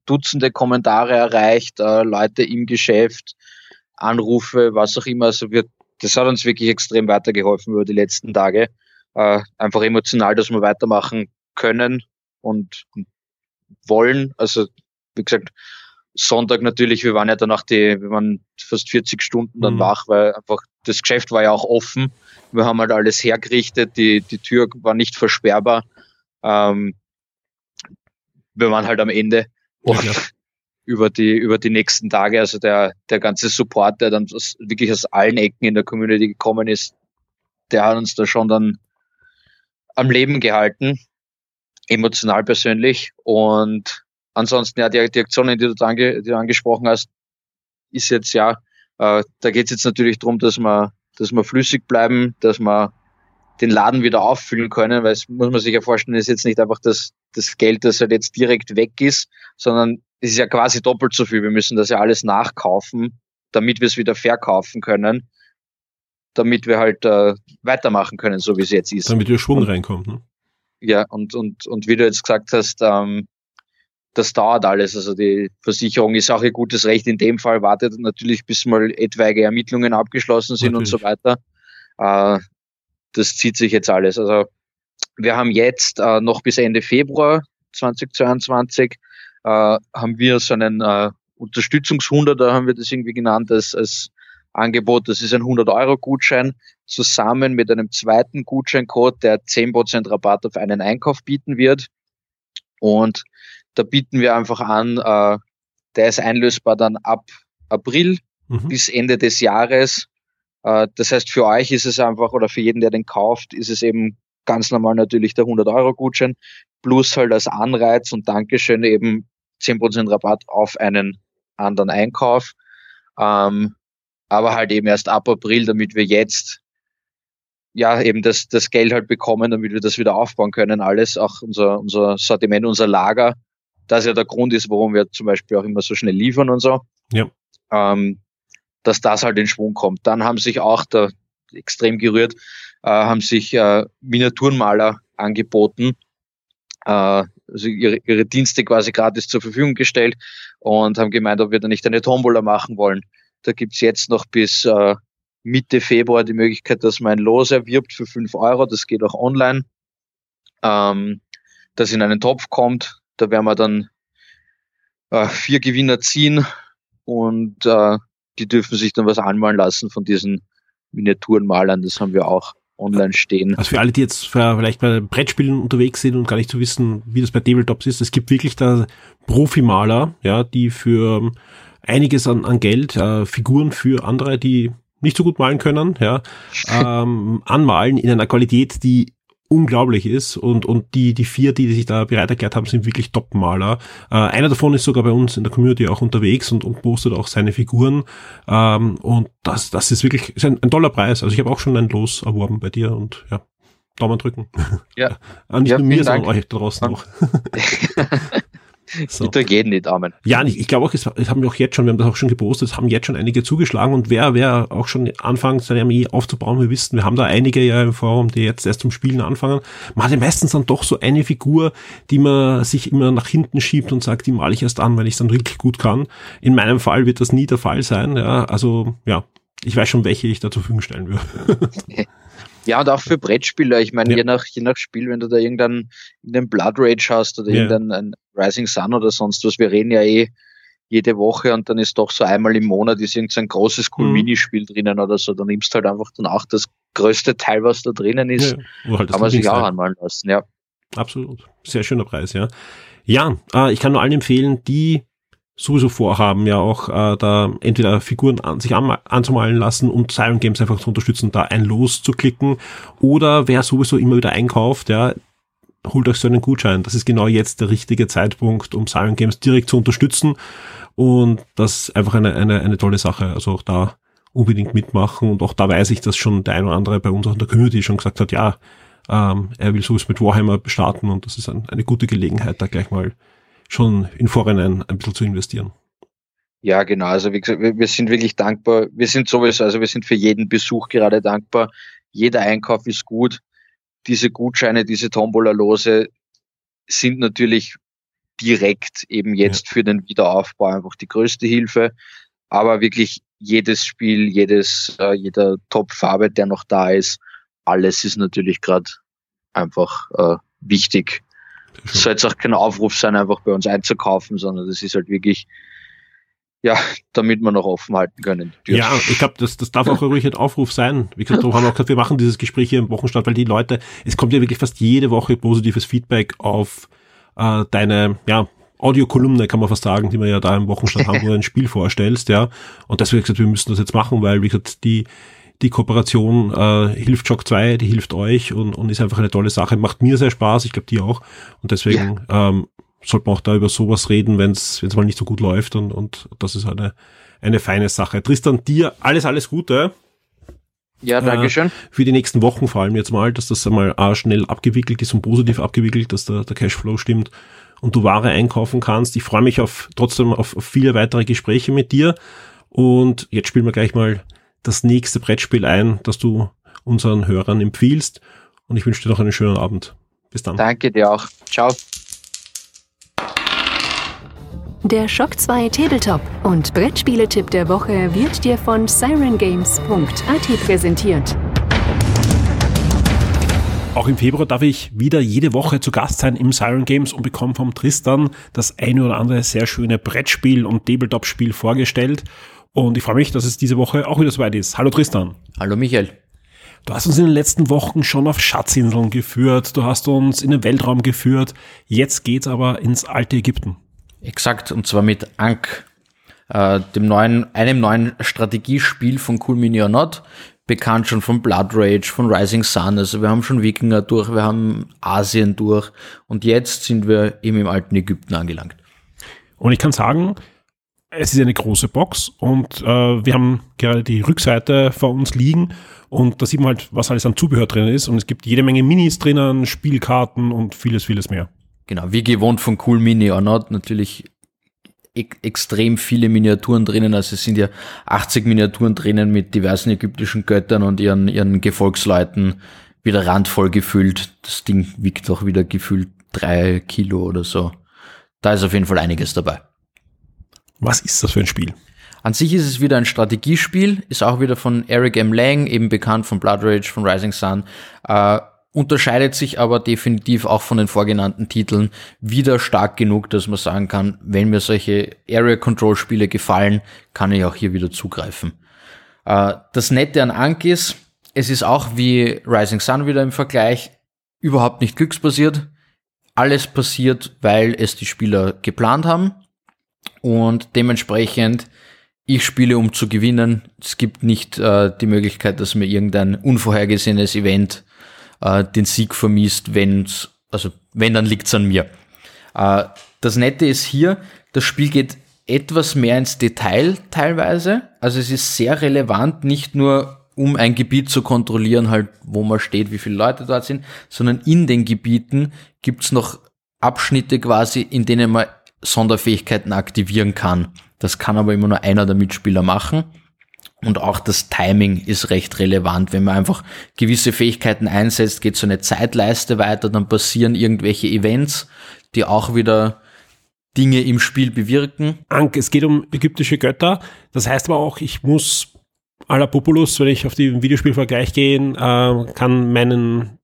Dutzende Kommentare erreicht, äh, Leute im Geschäft, Anrufe, was auch immer. Also wir, das hat uns wirklich extrem weitergeholfen über die letzten Tage. Äh, einfach emotional, dass wir weitermachen können und wollen. Also wie gesagt, Sonntag natürlich, wir waren ja danach die, wir waren fast 40 Stunden dann mhm. wach, weil einfach das Geschäft war ja auch offen. Wir haben halt alles hergerichtet, die, die Tür war nicht versperrbar. Ähm, wir waren halt am Ende und ja, über die, über die nächsten Tage, also der, der ganze Support, der dann aus, wirklich aus allen Ecken in der Community gekommen ist, der hat uns da schon dann am Leben gehalten, emotional persönlich. Und ansonsten, ja, die, die Aktionen, die du, ange, die du angesprochen hast, ist jetzt ja, äh, da geht es jetzt natürlich darum, dass wir, dass wir flüssig bleiben, dass wir den Laden wieder auffüllen können, weil es muss man sich ja vorstellen, ist jetzt nicht einfach das, das Geld, das halt jetzt direkt weg ist, sondern es ist ja quasi doppelt so viel. Wir müssen das ja alles nachkaufen, damit wir es wieder verkaufen können, damit wir halt äh, weitermachen können, so wie es jetzt ist. Damit der Schwung und, reinkommt. Ne? Ja, und, und, und wie du jetzt gesagt hast, ähm, das dauert alles. Also die Versicherung ist auch ihr gutes Recht. In dem Fall wartet natürlich, bis mal etwaige Ermittlungen abgeschlossen sind natürlich. und so weiter. Äh, das zieht sich jetzt alles. Also wir haben jetzt äh, noch bis Ende Februar 2022 äh, haben wir so einen äh, Unterstützungshunder, da haben wir das irgendwie genannt als, als Angebot. Das ist ein 100-Euro-Gutschein zusammen mit einem zweiten Gutscheincode, der 10% Rabatt auf einen Einkauf bieten wird. Und da bieten wir einfach an, äh, der ist einlösbar dann ab April mhm. bis Ende des Jahres. Äh, das heißt, für euch ist es einfach, oder für jeden, der den kauft, ist es eben ganz normal natürlich der 100-Euro-Gutschein, plus halt als Anreiz und Dankeschön eben 10% Rabatt auf einen anderen Einkauf. Ähm, aber halt eben erst ab April, damit wir jetzt ja eben das, das Geld halt bekommen, damit wir das wieder aufbauen können, alles, auch unser, unser Sortiment, unser Lager, das ja der Grund ist, warum wir zum Beispiel auch immer so schnell liefern und so. Ja. Ähm, dass das halt in Schwung kommt. Dann haben sich auch da extrem gerührt, äh, haben sich äh, Miniaturenmaler angeboten, äh, also ihre, ihre Dienste quasi gratis zur Verfügung gestellt und haben gemeint, ob wir da nicht eine Tombola machen wollen. Da gibt's jetzt noch bis äh, Mitte Februar die Möglichkeit, dass man ein Los erwirbt für fünf Euro. Das geht auch online. Ähm, das in einen Topf kommt. Da werden wir dann äh, vier Gewinner ziehen und äh, die dürfen sich dann was anmalen lassen von diesen Miniaturenmalern. Das haben wir auch online stehen. Also für alle, die jetzt vielleicht bei Brettspielen unterwegs sind und gar nicht zu so wissen, wie das bei Tabletops ist, es gibt wirklich da Profimaler, ja, die für einiges an, an Geld äh, Figuren für andere, die nicht so gut malen können, ja, ähm, anmalen in einer Qualität, die unglaublich ist und, und die, die vier, die sich da bereit erklärt haben, sind wirklich Top-Maler. Äh, einer davon ist sogar bei uns in der Community auch unterwegs und, und postet auch seine Figuren ähm, und das, das ist wirklich ist ein, ein toller Preis. Also ich habe auch schon ein Los erworben bei dir und ja, Daumen drücken. Ja. nicht ja, nur mir, sondern euch da draußen auch. So. Drücke jeden die Daumen. Ja, ich, ich glaube auch, es, haben wir auch jetzt schon, wir haben das auch schon gepostet, es haben jetzt schon einige zugeschlagen und wer, wer auch schon anfangen, seine Armee aufzubauen, wir wissen, wir haben da einige ja im Forum, die jetzt erst zum Spielen anfangen. Man hat ja meistens dann doch so eine Figur, die man sich immer nach hinten schiebt und sagt, die male ich erst an, weil ich es dann wirklich gut kann. In meinem Fall wird das nie der Fall sein, ja, also, ja. ich weiß schon, welche ich da zur Verfügung stellen würde. Ja, und auch für Brettspieler. Ich meine, ja. je, nach, je nach Spiel, wenn du da irgendeinen, irgendeinen Blood Rage hast oder ja. irgendeinen Rising Sun oder sonst was, wir reden ja eh jede Woche und dann ist doch so einmal im Monat ist irgendein großes cool mhm. Minispiel drinnen oder so, dann nimmst du halt einfach danach das größte Teil, was da drinnen ist, ja, halt kann man sich auch anmalen lassen, ja. Absolut. Sehr schöner Preis, ja. Ja, äh, ich kann nur allen empfehlen, die sowieso vorhaben, ja auch äh, da entweder Figuren an, sich an, anzumalen lassen und Siren Games einfach zu unterstützen, da ein Los zu klicken. Oder wer sowieso immer wieder einkauft, ja, holt euch so einen Gutschein. Das ist genau jetzt der richtige Zeitpunkt, um Siren Games direkt zu unterstützen. Und das ist einfach eine, eine, eine tolle Sache. Also auch da unbedingt mitmachen. Und auch da weiß ich, dass schon der ein oder andere bei uns auch in der Community schon gesagt hat, ja, ähm, er will sowieso mit Warhammer starten und das ist ein, eine gute Gelegenheit, da gleich mal schon in Vorhinein ein bisschen zu investieren. Ja, genau. Also wie gesagt, wir, wir sind wirklich dankbar. Wir sind sowieso, also wir sind für jeden Besuch gerade dankbar. Jeder Einkauf ist gut. Diese Gutscheine, diese Tombola-Lose sind natürlich direkt eben jetzt ja. für den Wiederaufbau einfach die größte Hilfe. Aber wirklich jedes Spiel, jedes, äh, jeder Top-Farbe, der noch da ist, alles ist natürlich gerade einfach äh, wichtig es soll jetzt auch kein Aufruf sein, einfach bei uns einzukaufen, sondern das ist halt wirklich, ja, damit wir noch offen halten können. Ja, ich glaube, das, das darf auch ruhig ein Aufruf sein. Wie gesagt, darum haben wir auch gesagt, wir machen dieses Gespräch hier im Wochenstart, weil die Leute, es kommt ja wirklich fast jede Woche positives Feedback auf äh, deine, ja, Audiokolumne kann man fast sagen, die wir ja da im Wochenstart haben, wo du ein Spiel vorstellst, ja. Und deswegen gesagt, wir müssen das jetzt machen, weil, wie gesagt, die, die Kooperation äh, hilft Shock 2, die hilft euch und, und ist einfach eine tolle Sache. Macht mir sehr Spaß, ich glaube dir auch. Und deswegen ja. ähm, sollte man auch da über sowas reden, wenn es mal nicht so gut läuft und, und das ist eine, eine feine Sache. Tristan, dir alles, alles Gute. Ja, danke schön. Äh, für die nächsten Wochen vor allem jetzt mal, dass das einmal A, schnell abgewickelt ist und positiv abgewickelt, dass der, der Cashflow stimmt und du Ware einkaufen kannst. Ich freue mich auf trotzdem auf, auf viele weitere Gespräche mit dir. Und jetzt spielen wir gleich mal das nächste Brettspiel ein, das du unseren Hörern empfiehlst. Und ich wünsche dir noch einen schönen Abend. Bis dann. Danke dir auch. Ciao. Der Shock 2 Tabletop und Brettspieletipp der Woche wird dir von sirengames.at präsentiert. Auch im Februar darf ich wieder jede Woche zu Gast sein im Siren Games und bekomme vom Tristan das eine oder andere sehr schöne Brettspiel und Tabletop-Spiel vorgestellt. Und ich freue mich, dass es diese Woche auch wieder soweit ist. Hallo Tristan. Hallo Michael. Du hast uns in den letzten Wochen schon auf Schatzinseln geführt, du hast uns in den Weltraum geführt, jetzt geht's aber ins alte Ägypten. Exakt, und zwar mit Ankh, äh, dem neuen, einem neuen Strategiespiel von Cool Mini or Not, bekannt schon von Blood Rage, von Rising Sun, also wir haben schon Wikinger durch, wir haben Asien durch und jetzt sind wir eben im alten Ägypten angelangt. Und ich kann sagen, es ist eine große Box und äh, wir haben gerade die Rückseite vor uns liegen und da sieht man halt, was alles an Zubehör drin ist und es gibt jede Menge Minis drinnen, Spielkarten und vieles, vieles mehr. Genau, wie gewohnt von Cool Mini or Not, natürlich e extrem viele Miniaturen drinnen, also es sind ja 80 Miniaturen drinnen mit diversen ägyptischen Göttern und ihren, ihren Gefolgsleuten wieder randvoll gefüllt. Das Ding wiegt auch wieder gefühlt drei Kilo oder so. Da ist auf jeden Fall einiges dabei. Was ist das für ein Spiel? An sich ist es wieder ein Strategiespiel, ist auch wieder von Eric M. Lang, eben bekannt von Blood Rage, von Rising Sun, äh, unterscheidet sich aber definitiv auch von den vorgenannten Titeln wieder stark genug, dass man sagen kann, wenn mir solche Area Control Spiele gefallen, kann ich auch hier wieder zugreifen. Äh, das Nette an Ank ist, es ist auch wie Rising Sun wieder im Vergleich überhaupt nicht glücksbasiert. Alles passiert, weil es die Spieler geplant haben und dementsprechend, ich spiele um zu gewinnen. Es gibt nicht äh, die Möglichkeit, dass mir irgendein unvorhergesehenes Event äh, den Sieg vermisst, wenn's, also wenn, dann liegt's an mir. Äh, das Nette ist hier, das Spiel geht etwas mehr ins Detail teilweise. Also es ist sehr relevant, nicht nur um ein Gebiet zu kontrollieren, halt, wo man steht, wie viele Leute dort sind, sondern in den Gebieten gibt's noch Abschnitte quasi, in denen man Sonderfähigkeiten aktivieren kann. Das kann aber immer nur einer der Mitspieler machen. Und auch das Timing ist recht relevant. Wenn man einfach gewisse Fähigkeiten einsetzt, geht so eine Zeitleiste weiter, dann passieren irgendwelche Events, die auch wieder Dinge im Spiel bewirken. Ank, es geht um ägyptische Götter. Das heißt aber auch, ich muss aller Populus, wenn ich auf die Videospielvergleich gehen, äh, kann meinen,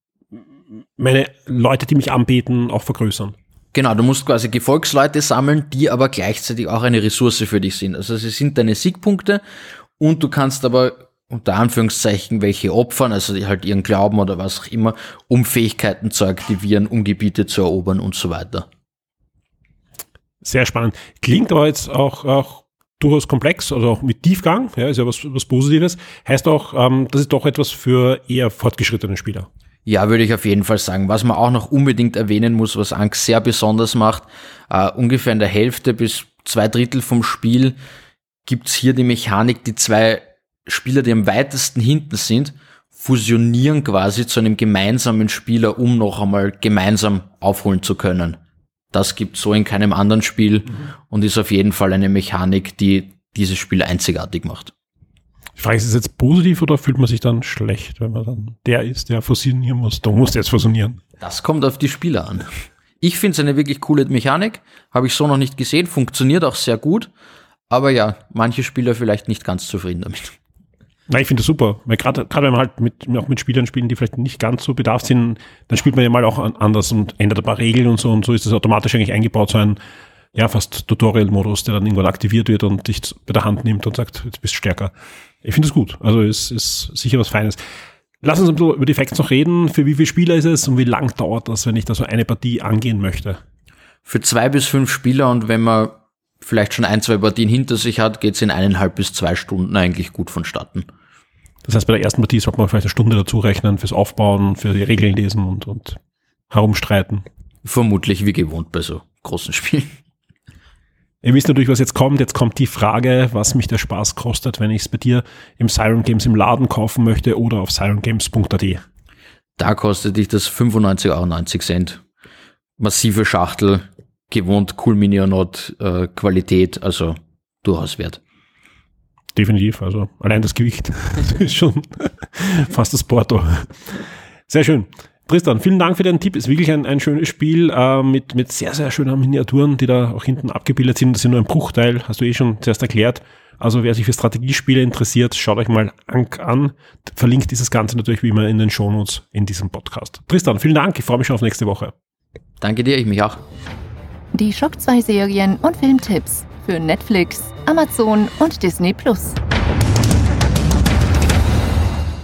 meine Leute, die mich anbeten, auch vergrößern. Genau, du musst quasi Gefolgsleute sammeln, die aber gleichzeitig auch eine Ressource für dich sind. Also sie sind deine Siegpunkte und du kannst aber unter Anführungszeichen welche opfern, also halt ihren Glauben oder was auch immer, um Fähigkeiten zu aktivieren, um Gebiete zu erobern und so weiter. Sehr spannend. Klingt aber jetzt auch, auch durchaus komplex, also auch mit Tiefgang, ja, ist ja was, was Positives. Heißt auch, ähm, das ist doch etwas für eher fortgeschrittene Spieler. Ja, würde ich auf jeden Fall sagen. Was man auch noch unbedingt erwähnen muss, was Angst sehr besonders macht, äh, ungefähr in der Hälfte bis zwei Drittel vom Spiel gibt's hier die Mechanik, die zwei Spieler, die am weitesten hinten sind, fusionieren quasi zu einem gemeinsamen Spieler, um noch einmal gemeinsam aufholen zu können. Das gibt so in keinem anderen Spiel mhm. und ist auf jeden Fall eine Mechanik, die dieses Spiel einzigartig macht. Die Frage ist, es jetzt positiv oder fühlt man sich dann schlecht, wenn man dann der ist, der fusionieren muss? Du musst jetzt fusionieren. Das kommt auf die Spieler an. Ich finde es eine wirklich coole Mechanik, habe ich so noch nicht gesehen, funktioniert auch sehr gut, aber ja, manche Spieler vielleicht nicht ganz zufrieden damit. Na, ich finde das super, weil gerade wenn man halt mit, auch mit Spielern spielen, die vielleicht nicht ganz so bedarf sind, dann spielt man ja mal auch anders und ändert ein paar Regeln und so und so ist das automatisch eigentlich eingebaut, so ein ja, fast Tutorial-Modus, der dann irgendwann aktiviert wird und dich bei der Hand nimmt und sagt, jetzt bist du stärker. Ich finde es gut. Also es ist sicher was Feines. Lass uns ein bisschen über die Facts noch reden. Für wie viele Spieler ist es und wie lang dauert das, wenn ich da so eine Partie angehen möchte? Für zwei bis fünf Spieler und wenn man vielleicht schon ein, zwei Partien hinter sich hat, geht es in eineinhalb bis zwei Stunden eigentlich gut vonstatten. Das heißt, bei der ersten Partie sollte man vielleicht eine Stunde dazu rechnen fürs Aufbauen, für die Regeln lesen und, und herumstreiten. Vermutlich wie gewohnt bei so großen Spielen. Ihr wisst natürlich, was jetzt kommt. Jetzt kommt die Frage, was mich der Spaß kostet, wenn ich es bei dir im Siren Games im Laden kaufen möchte oder auf sirengames.at. Da kostet dich das 95,90 Euro. Massive Schachtel, gewohnt Cool Minionot äh, Qualität, also durchaus wert. Definitiv, also allein das Gewicht ist schon fast das Porto. Sehr schön. Tristan, vielen Dank für deinen Tipp. Ist wirklich ein, ein schönes Spiel äh, mit, mit sehr, sehr schönen Miniaturen, die da auch hinten abgebildet sind. Das sind nur ein Bruchteil, hast du eh schon zuerst erklärt. Also wer sich für Strategiespiele interessiert, schaut euch mal Ank an. Verlinkt dieses Ganze natürlich wie immer in den Shownotes in diesem Podcast. Tristan, vielen Dank. Ich freue mich schon auf nächste Woche. Danke dir, ich mich auch. Die Schock 2 Serien und Filmtipps für Netflix, Amazon und Disney Plus.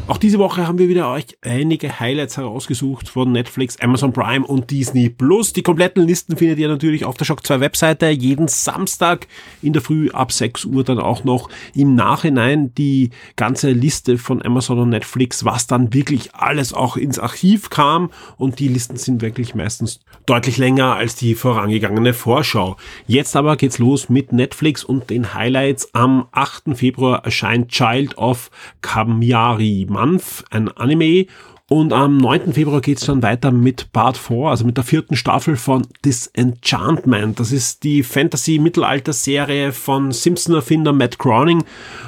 Auch diese Woche haben wir wieder euch einige Highlights herausgesucht von Netflix, Amazon Prime und Disney Plus. Die kompletten Listen findet ihr natürlich auf der Shock 2 Webseite. Jeden Samstag in der Früh ab 6 Uhr dann auch noch im Nachhinein die ganze Liste von Amazon und Netflix, was dann wirklich alles auch ins Archiv kam. Und die Listen sind wirklich meistens deutlich länger als die vorangegangene Vorschau. Jetzt aber geht's los mit Netflix und den Highlights. Am 8. Februar erscheint Child of Kamyari Month, ein Anime. Und am 9. Februar geht's dann weiter mit Part 4, also mit der vierten Staffel von Disenchantment. Das ist die Fantasy-Mittelalter-Serie von Simpson-Erfinder Matt Groening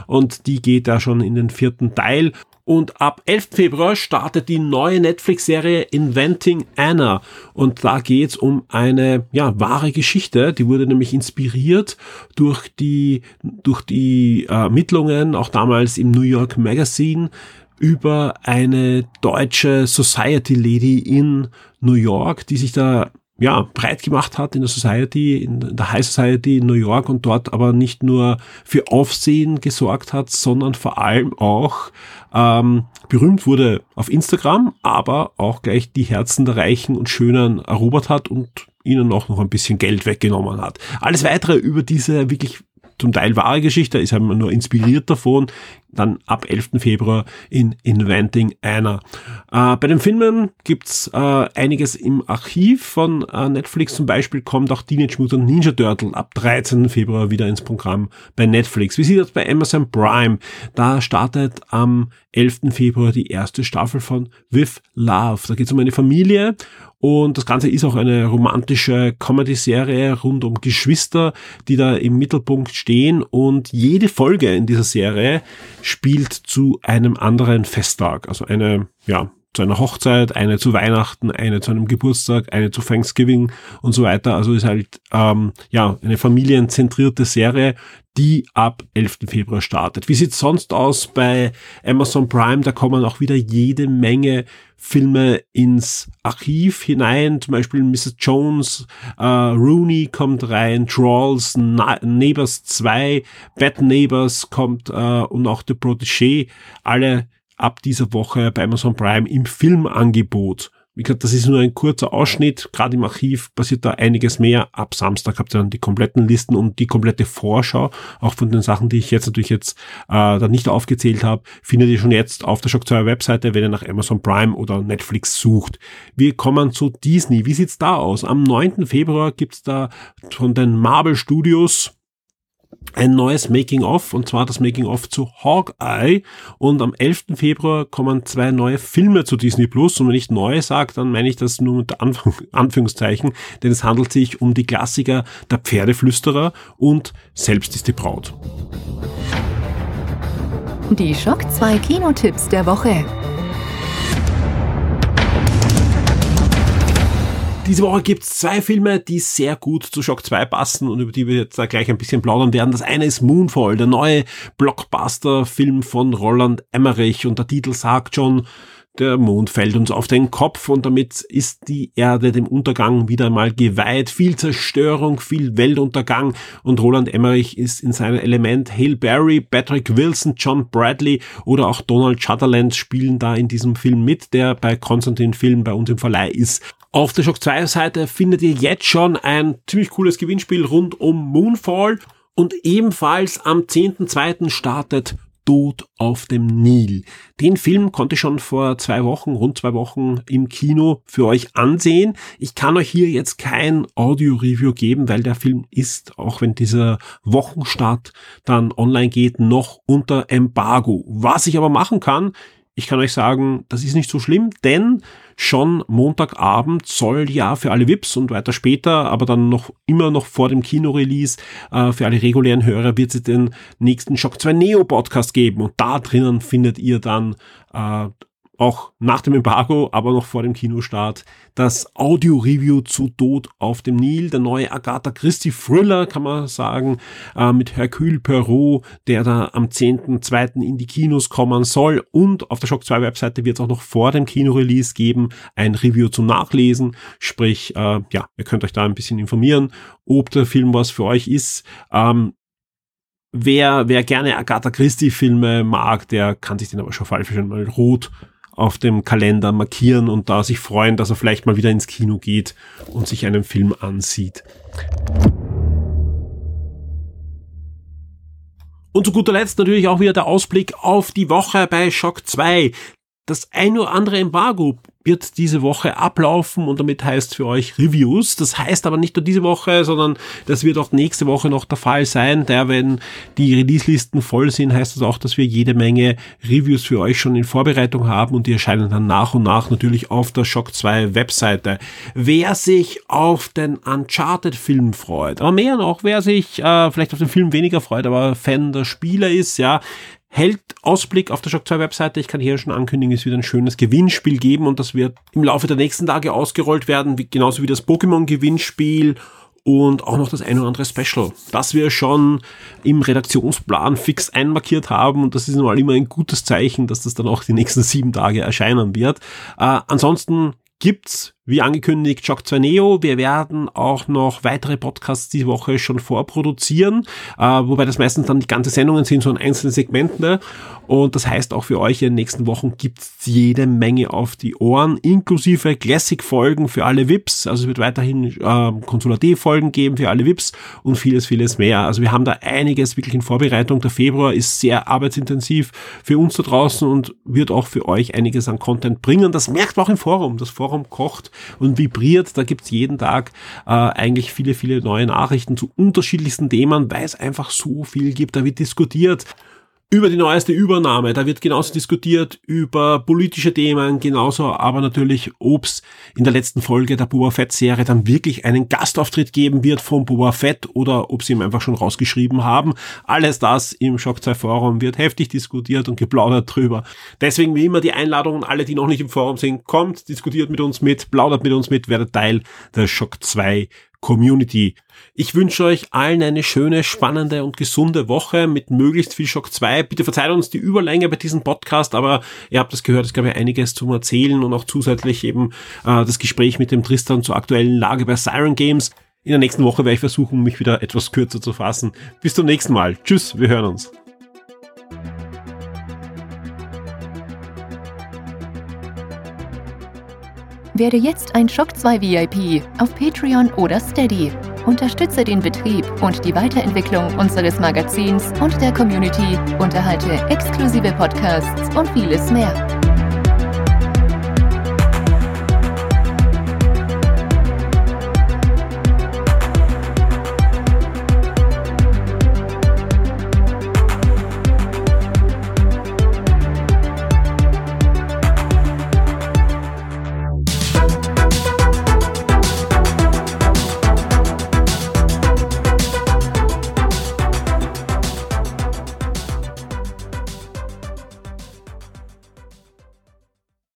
und die geht da schon in den vierten Teil. Und ab 11. Februar startet die neue Netflix-Serie Inventing Anna. Und da geht's um eine ja, wahre Geschichte. Die wurde nämlich inspiriert durch die, durch die äh, Ermittlungen, auch damals im New York Magazine, über eine deutsche Society Lady in New York, die sich da ja, breit gemacht hat in der Society, in der High Society in New York und dort aber nicht nur für Aufsehen gesorgt hat, sondern vor allem auch ähm, berühmt wurde auf Instagram, aber auch gleich die Herzen der Reichen und Schönen erobert hat und ihnen auch noch ein bisschen Geld weggenommen hat. Alles weitere über diese wirklich zum Teil wahre Geschichte, ist halt nur inspiriert davon, dann ab 11. Februar in Inventing Anna. Äh, bei den Filmen gibt's äh, einiges im Archiv von äh, Netflix. Zum Beispiel kommt auch Teenage Mutant Ninja Turtle ab 13. Februar wieder ins Programm bei Netflix. Wie sieht das bei Amazon Prime? Da startet am 11. Februar die erste Staffel von With Love. Da geht es um eine Familie und das Ganze ist auch eine romantische Comedy-Serie rund um Geschwister, die da im Mittelpunkt stehen. Und jede Folge in dieser Serie spielt zu einem anderen Festtag. Also eine, ja, zu einer Hochzeit, eine zu Weihnachten, eine zu einem Geburtstag, eine zu Thanksgiving und so weiter. Also ist halt ähm, ja eine familienzentrierte Serie, die ab 11. Februar startet. Wie sieht's sonst aus bei Amazon Prime? Da kommen auch wieder jede Menge Filme ins Archiv hinein, zum Beispiel Mrs. Jones, äh, Rooney kommt rein, Trolls, Na Neighbors 2, Bad Neighbors kommt äh, und auch The Protégé, alle ab dieser Woche bei Amazon Prime im Filmangebot. Wie gesagt, das ist nur ein kurzer Ausschnitt. Gerade im Archiv passiert da einiges mehr. Ab Samstag habt ihr dann die kompletten Listen und die komplette Vorschau, auch von den Sachen, die ich jetzt natürlich jetzt äh, da nicht aufgezählt habe, findet ihr schon jetzt auf der Shock 2 Webseite, wenn ihr nach Amazon Prime oder Netflix sucht. Wir kommen zu Disney. Wie sieht's da aus? Am 9. Februar gibt's da von den Marvel Studios ein neues Making-of, und zwar das Making-of zu Hawkeye. Und am 11. Februar kommen zwei neue Filme zu Disney Plus. Und wenn ich neu sage, dann meine ich das nur mit Anf Anführungszeichen, denn es handelt sich um die Klassiker Der Pferdeflüsterer und Selbst ist die Braut. Die Schock 2 Kinotipps der Woche. Diese Woche gibt es zwei Filme, die sehr gut zu Shock 2 passen und über die wir jetzt da gleich ein bisschen plaudern werden. Das eine ist Moonfall, der neue Blockbuster-Film von Roland Emmerich und der Titel sagt schon, der Mond fällt uns auf den Kopf und damit ist die Erde dem Untergang wieder einmal geweiht. Viel Zerstörung, viel Weltuntergang und Roland Emmerich ist in seinem Element. Hale Berry, Patrick Wilson, John Bradley oder auch Donald Sutherland spielen da in diesem Film mit, der bei Konstantin Film bei uns im Verleih ist. Auf der Shock 2 Seite findet ihr jetzt schon ein ziemlich cooles Gewinnspiel rund um Moonfall und ebenfalls am 10.2. startet Tod auf dem Nil. Den Film konnte ich schon vor zwei Wochen, rund zwei Wochen im Kino für euch ansehen. Ich kann euch hier jetzt kein Audio-Review geben, weil der Film ist, auch wenn dieser Wochenstart dann online geht, noch unter Embargo. Was ich aber machen kann, ich kann euch sagen, das ist nicht so schlimm, denn schon Montagabend soll ja für alle VIPs und weiter später, aber dann noch immer noch vor dem Kinorelease, äh, für alle regulären Hörer wird es den nächsten Shock 2 Neo Podcast geben und da drinnen findet ihr dann äh, auch nach dem Embargo, aber noch vor dem Kinostart, das Audio-Review zu Tod auf dem Nil, der neue Agatha Christie Thriller, kann man sagen, äh, mit Hercule Perrault, der da am 10.2. in die Kinos kommen soll und auf der Shock 2 Webseite wird es auch noch vor dem Kinorelease geben, ein Review zum Nachlesen, sprich, äh, ja, ihr könnt euch da ein bisschen informieren, ob der Film was für euch ist. Ähm, Wer, wer gerne Agatha Christie Filme mag, der kann sich den aber schon falsch schon mal rot auf dem Kalender markieren und da sich freuen, dass er vielleicht mal wieder ins Kino geht und sich einen Film ansieht. Und zu guter Letzt natürlich auch wieder der Ausblick auf die Woche bei Shock 2. Das ein oder andere Embargo wird diese Woche ablaufen und damit heißt für euch Reviews. Das heißt aber nicht nur diese Woche, sondern das wird auch nächste Woche noch der Fall sein. Der, wenn die Release-Listen voll sind, heißt das auch, dass wir jede Menge Reviews für euch schon in Vorbereitung haben und die erscheinen dann nach und nach natürlich auf der Shock 2 Webseite. Wer sich auf den Uncharted-Film freut, aber mehr noch, wer sich äh, vielleicht auf den Film weniger freut, aber Fan der Spieler ist, ja, hält Ausblick auf der Shock 2 Webseite. Ich kann hier schon ankündigen, es wird ein schönes Gewinnspiel geben und das wird im Laufe der nächsten Tage ausgerollt werden, wie, genauso wie das Pokémon Gewinnspiel und auch noch das ein oder andere Special, das wir schon im Redaktionsplan fix einmarkiert haben und das ist nun immer ein gutes Zeichen, dass das dann auch die nächsten sieben Tage erscheinen wird. Äh, ansonsten gibt's wie angekündigt, Shock 2 Neo. Wir werden auch noch weitere Podcasts diese Woche schon vorproduzieren, äh, wobei das meistens dann die ganze Sendungen sind, so in einzelnen Segmenten. Und das heißt auch für euch in den nächsten Wochen gibt's jede Menge auf die Ohren, inklusive Classic-Folgen für alle VIPs. Also es wird weiterhin äh, Consular D-Folgen geben für alle VIPs und vieles, vieles mehr. Also wir haben da einiges wirklich in Vorbereitung. Der Februar ist sehr arbeitsintensiv für uns da draußen und wird auch für euch einiges an Content bringen. Das merkt man auch im Forum. Das Forum kocht und vibriert. Da gibt's jeden Tag äh, eigentlich viele, viele neue Nachrichten zu unterschiedlichsten Themen, weil es einfach so viel gibt. Da wird diskutiert über die neueste Übernahme. Da wird genauso diskutiert über politische Themen, genauso aber natürlich, ob es in der letzten Folge der Boba Fett-Serie dann wirklich einen Gastauftritt geben wird von Boba Fett oder ob sie ihm einfach schon rausgeschrieben haben. Alles das im Shock 2 Forum wird heftig diskutiert und geplaudert drüber. Deswegen wie immer die Einladung an alle, die noch nicht im Forum sind, kommt, diskutiert mit uns mit, plaudert mit uns mit, werdet Teil der Shock 2 Community. Ich wünsche euch allen eine schöne, spannende und gesunde Woche mit möglichst viel Schock 2. Bitte verzeiht uns die Überlänge bei diesem Podcast, aber ihr habt das gehört, es gab ja einiges zum Erzählen und auch zusätzlich eben äh, das Gespräch mit dem Tristan zur aktuellen Lage bei Siren Games. In der nächsten Woche werde ich versuchen, mich wieder etwas kürzer zu fassen. Bis zum nächsten Mal. Tschüss, wir hören uns. Werde jetzt ein Shock 2 VIP auf Patreon oder Steady. Unterstütze den Betrieb und die Weiterentwicklung unseres Magazins und der Community, unterhalte exklusive Podcasts und vieles mehr.